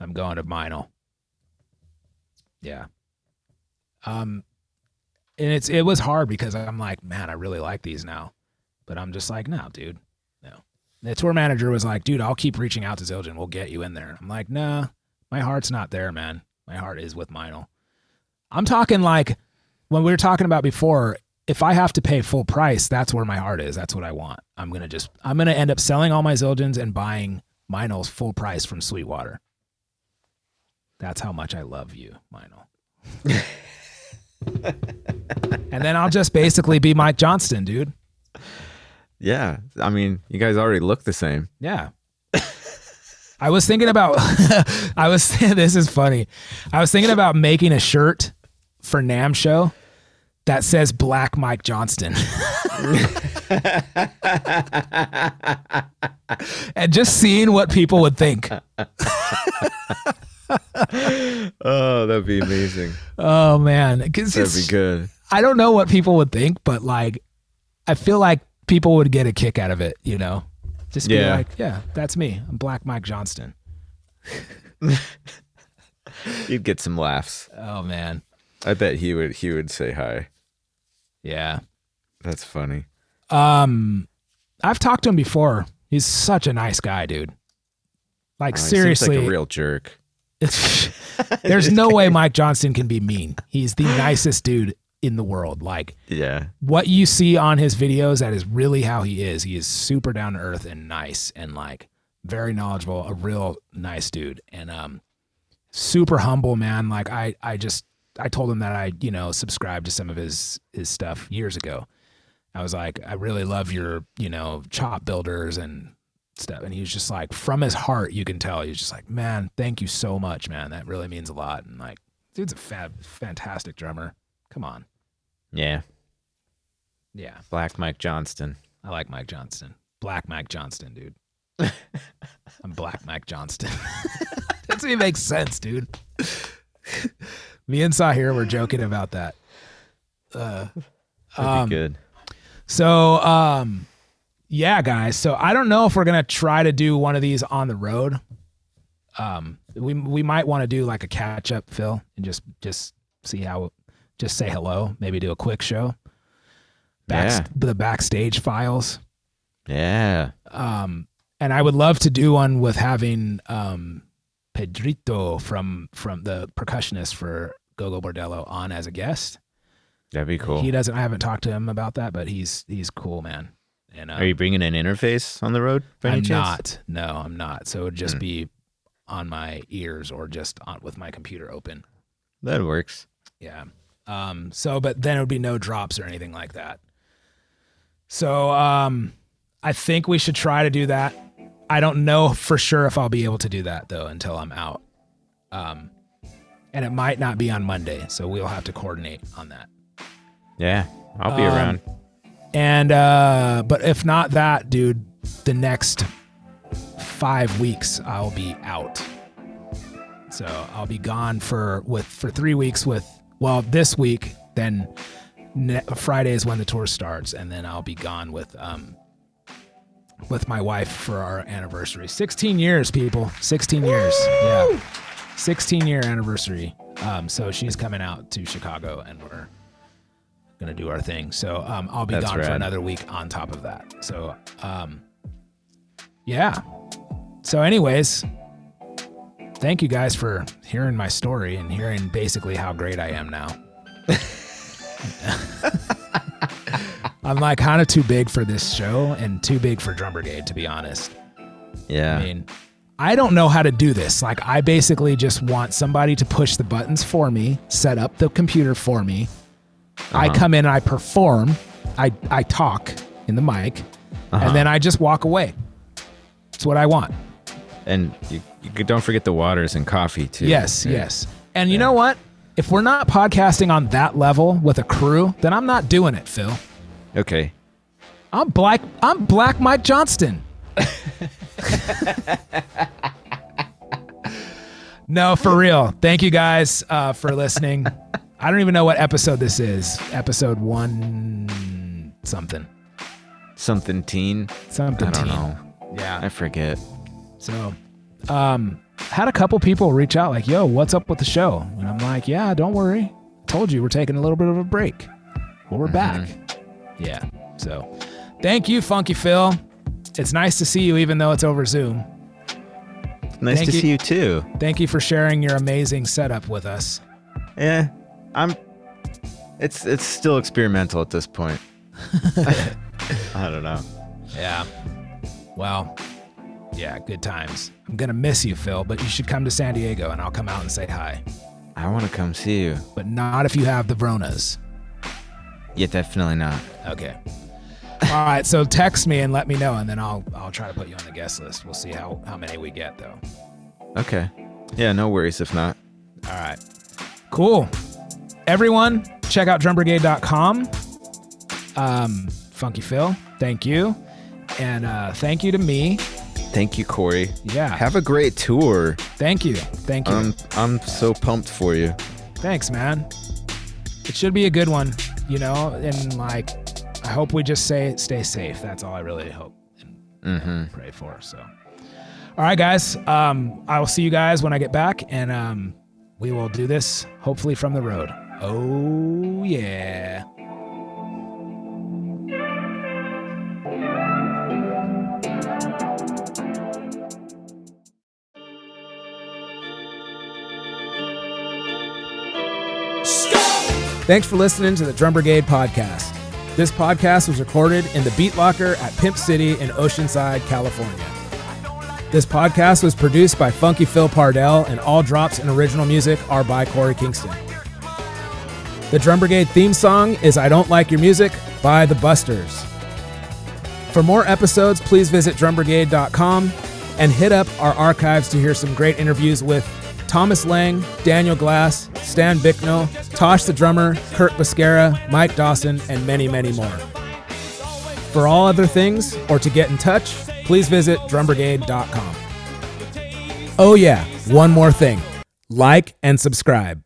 I'm going to Meinl. Yeah. Um, and it's it was hard because I'm like, man, I really like these now, but I'm just like, no, dude, no. The tour manager was like, dude, I'll keep reaching out to Zildjian. We'll get you in there. I'm like, nah, my heart's not there, man. My heart is with Meinl. I'm talking like when we were talking about before. If I have to pay full price, that's where my heart is. That's what I want. I'm gonna just I'm gonna end up selling all my Zildjians and buying Meinl's full price from Sweetwater. That's how much I love you, Minol. and then I'll just basically be Mike Johnston, dude. Yeah. I mean, you guys already look the same. Yeah. I was thinking about I was this is funny. I was thinking about making a shirt for NAMM show that says Black Mike Johnston. and just seeing what people would think. Oh, that'd be amazing. Oh man, That'd be good. I don't know what people would think, but like, I feel like people would get a kick out of it. You know, just be Yeah. like, yeah, that's me. I'm Black Mike Johnston. You'd get some laughs. Oh man, I bet he would he would say hi. yeah. That's funny. Um, I've talked to him before. He's such a nice guy, dude. Like Oh, he seems seriously, like a real jerk. there's no way Mike Johnston can be mean. He's the nicest dude in the world. Like Yeah. what you see on his videos, that is really how he is. He is super down to earth and nice and like very knowledgeable, a real nice dude. And um super humble, man. Like I I just I told him that I, you know, subscribed to some of his his stuff years ago. I was like, I really love your, you know, chop builders and stuff. And he was just like, from his heart, you can tell. He was just like, man, thank you so much, man. That really means a lot. And like, dude's a fab, fantastic drummer. Come on. Yeah. Yeah. Black Mike Johnston. I like Mike Johnston. Black Mike Johnston, dude. I'm Black Mike Johnston. Doesn't even make sense, dude. Me and Sahir were joking about that. Uh, Um, be good. so, um, yeah, guys. So I don't know if we're gonna try to do one of these on the road. Um, we we might want to do like a catch up, Phil, and just just see how, just say hello. Maybe do a quick show. Back, Yeah. The backstage files. Yeah. Um, and I would love to do one with having um, Pedrito from from the percussionist for Gogol Bordello on as a guest. That'd be cool. He doesn't. I haven't talked to him about that, but he's he's cool, man. And uh, Are you bringing an interface on the road I'm chance? not. No, I'm not. So it would just Hmm. be on my ears or just on with my computer open. That works. Yeah. Um, so, but then it would be no drops or anything like that. So, um, I think we should try to do that. I don't know for sure if I'll be able to do that though until I'm out. Um, and it might not be on Monday, so we'll have to coordinate on that. Yeah. I'll be Um, around. And uh, but if not that, dude, the next five weeks I'll be out. So I'll be gone for with for three weeks with well this week. Then ne- Friday is when the tour starts, and then I'll be gone with um with my wife for our anniversary. Sixteen years, people. Sixteen years. Yeah. 16 year anniversary. Um, so she's coming out to Chicago, and we're gonna do our thing. So um, I'll be That's gone for another week on top of that. So um, yeah. So, anyways, thank you guys for hearing my story and hearing basically how great I am now. I'm like kind of too big for this show and too big for Drum Brigade, to be honest. Yeah. I mean, I don't know how to do this. Like, I basically just want somebody to push the buttons for me, set up the computer for me. I uh-huh. come in and I perform. I, I talk in the mic, and uh-huh. then I just walk away. It's what I want. and you, you don't forget the waters and coffee too. Yes, Yeah. yes. And you know what? If we're not podcasting on that level with a crew, then I'm not doing it, Phil. Okay. I'm black. I'm Black Mike Johnston. no, for real. Thank you guys uh, for listening. I don't even know what episode this is. Episode one something. Something teen. Something. I don't teen. know. Yeah. I forget. So, um, had a couple people reach out like, "Yo, what's up with the show?" And I'm like, "Yeah, don't worry. Told you we're taking a little bit of a break. Well, we're back." Yeah. So, thank you, Funky Phil. It's nice to see you, even though it's over Zoom. Nice Thank to you. see you too. Thank you for sharing your amazing setup with us. Yeah. I'm. It's it's still experimental at this point. I don't know. Yeah. Well, yeah, good times. I'm gonna miss you, Phil, but you should come to San Diego, and I'll come out and say hi. I want to come see you. But not if you have the Vronas. Yeah, definitely not. Okay. All right. So text me and let me know, and then I'll I'll try to put you on the guest list. We'll see how how many we get though. Okay. Yeah, no worries if not. All right. Cool. Everyone, check out drumbrigade.com. Um, Funky Phil, thank you, and uh, thank you to me. Thank you, Korey. Yeah. Have a great tour. thank you. Thank you. I'm I'm so pumped for you. Thanks, man. It should be a good one, you know, and like I hope we just say stay safe. That's all I really hope and Mm-hmm. pray for. So all right, guys. Um, I will see you guys when I get back, and um, we will do this hopefully from the road. Oh yeah. Thanks for listening to the Drum Brigade podcast. This podcast was recorded in the Beat Locker at Pimp City in Oceanside, California. This podcast was produced by Funky Phil Pardell, and all drops and original music are by Korey Kingston. The Drum Brigade theme song is I Don't Like Your Music by The Busters. For more episodes, please visit drumbrigade.com and hit up our archives to hear some great interviews with Thomas Lang, Daniel Glass, Stan Bicknell, Tosh the drummer, Curt Bisquera, Mike Dawson, and many, many more. For all other things or to get in touch, please visit drumbrigade.com. Oh, yeah, one more thing like and subscribe.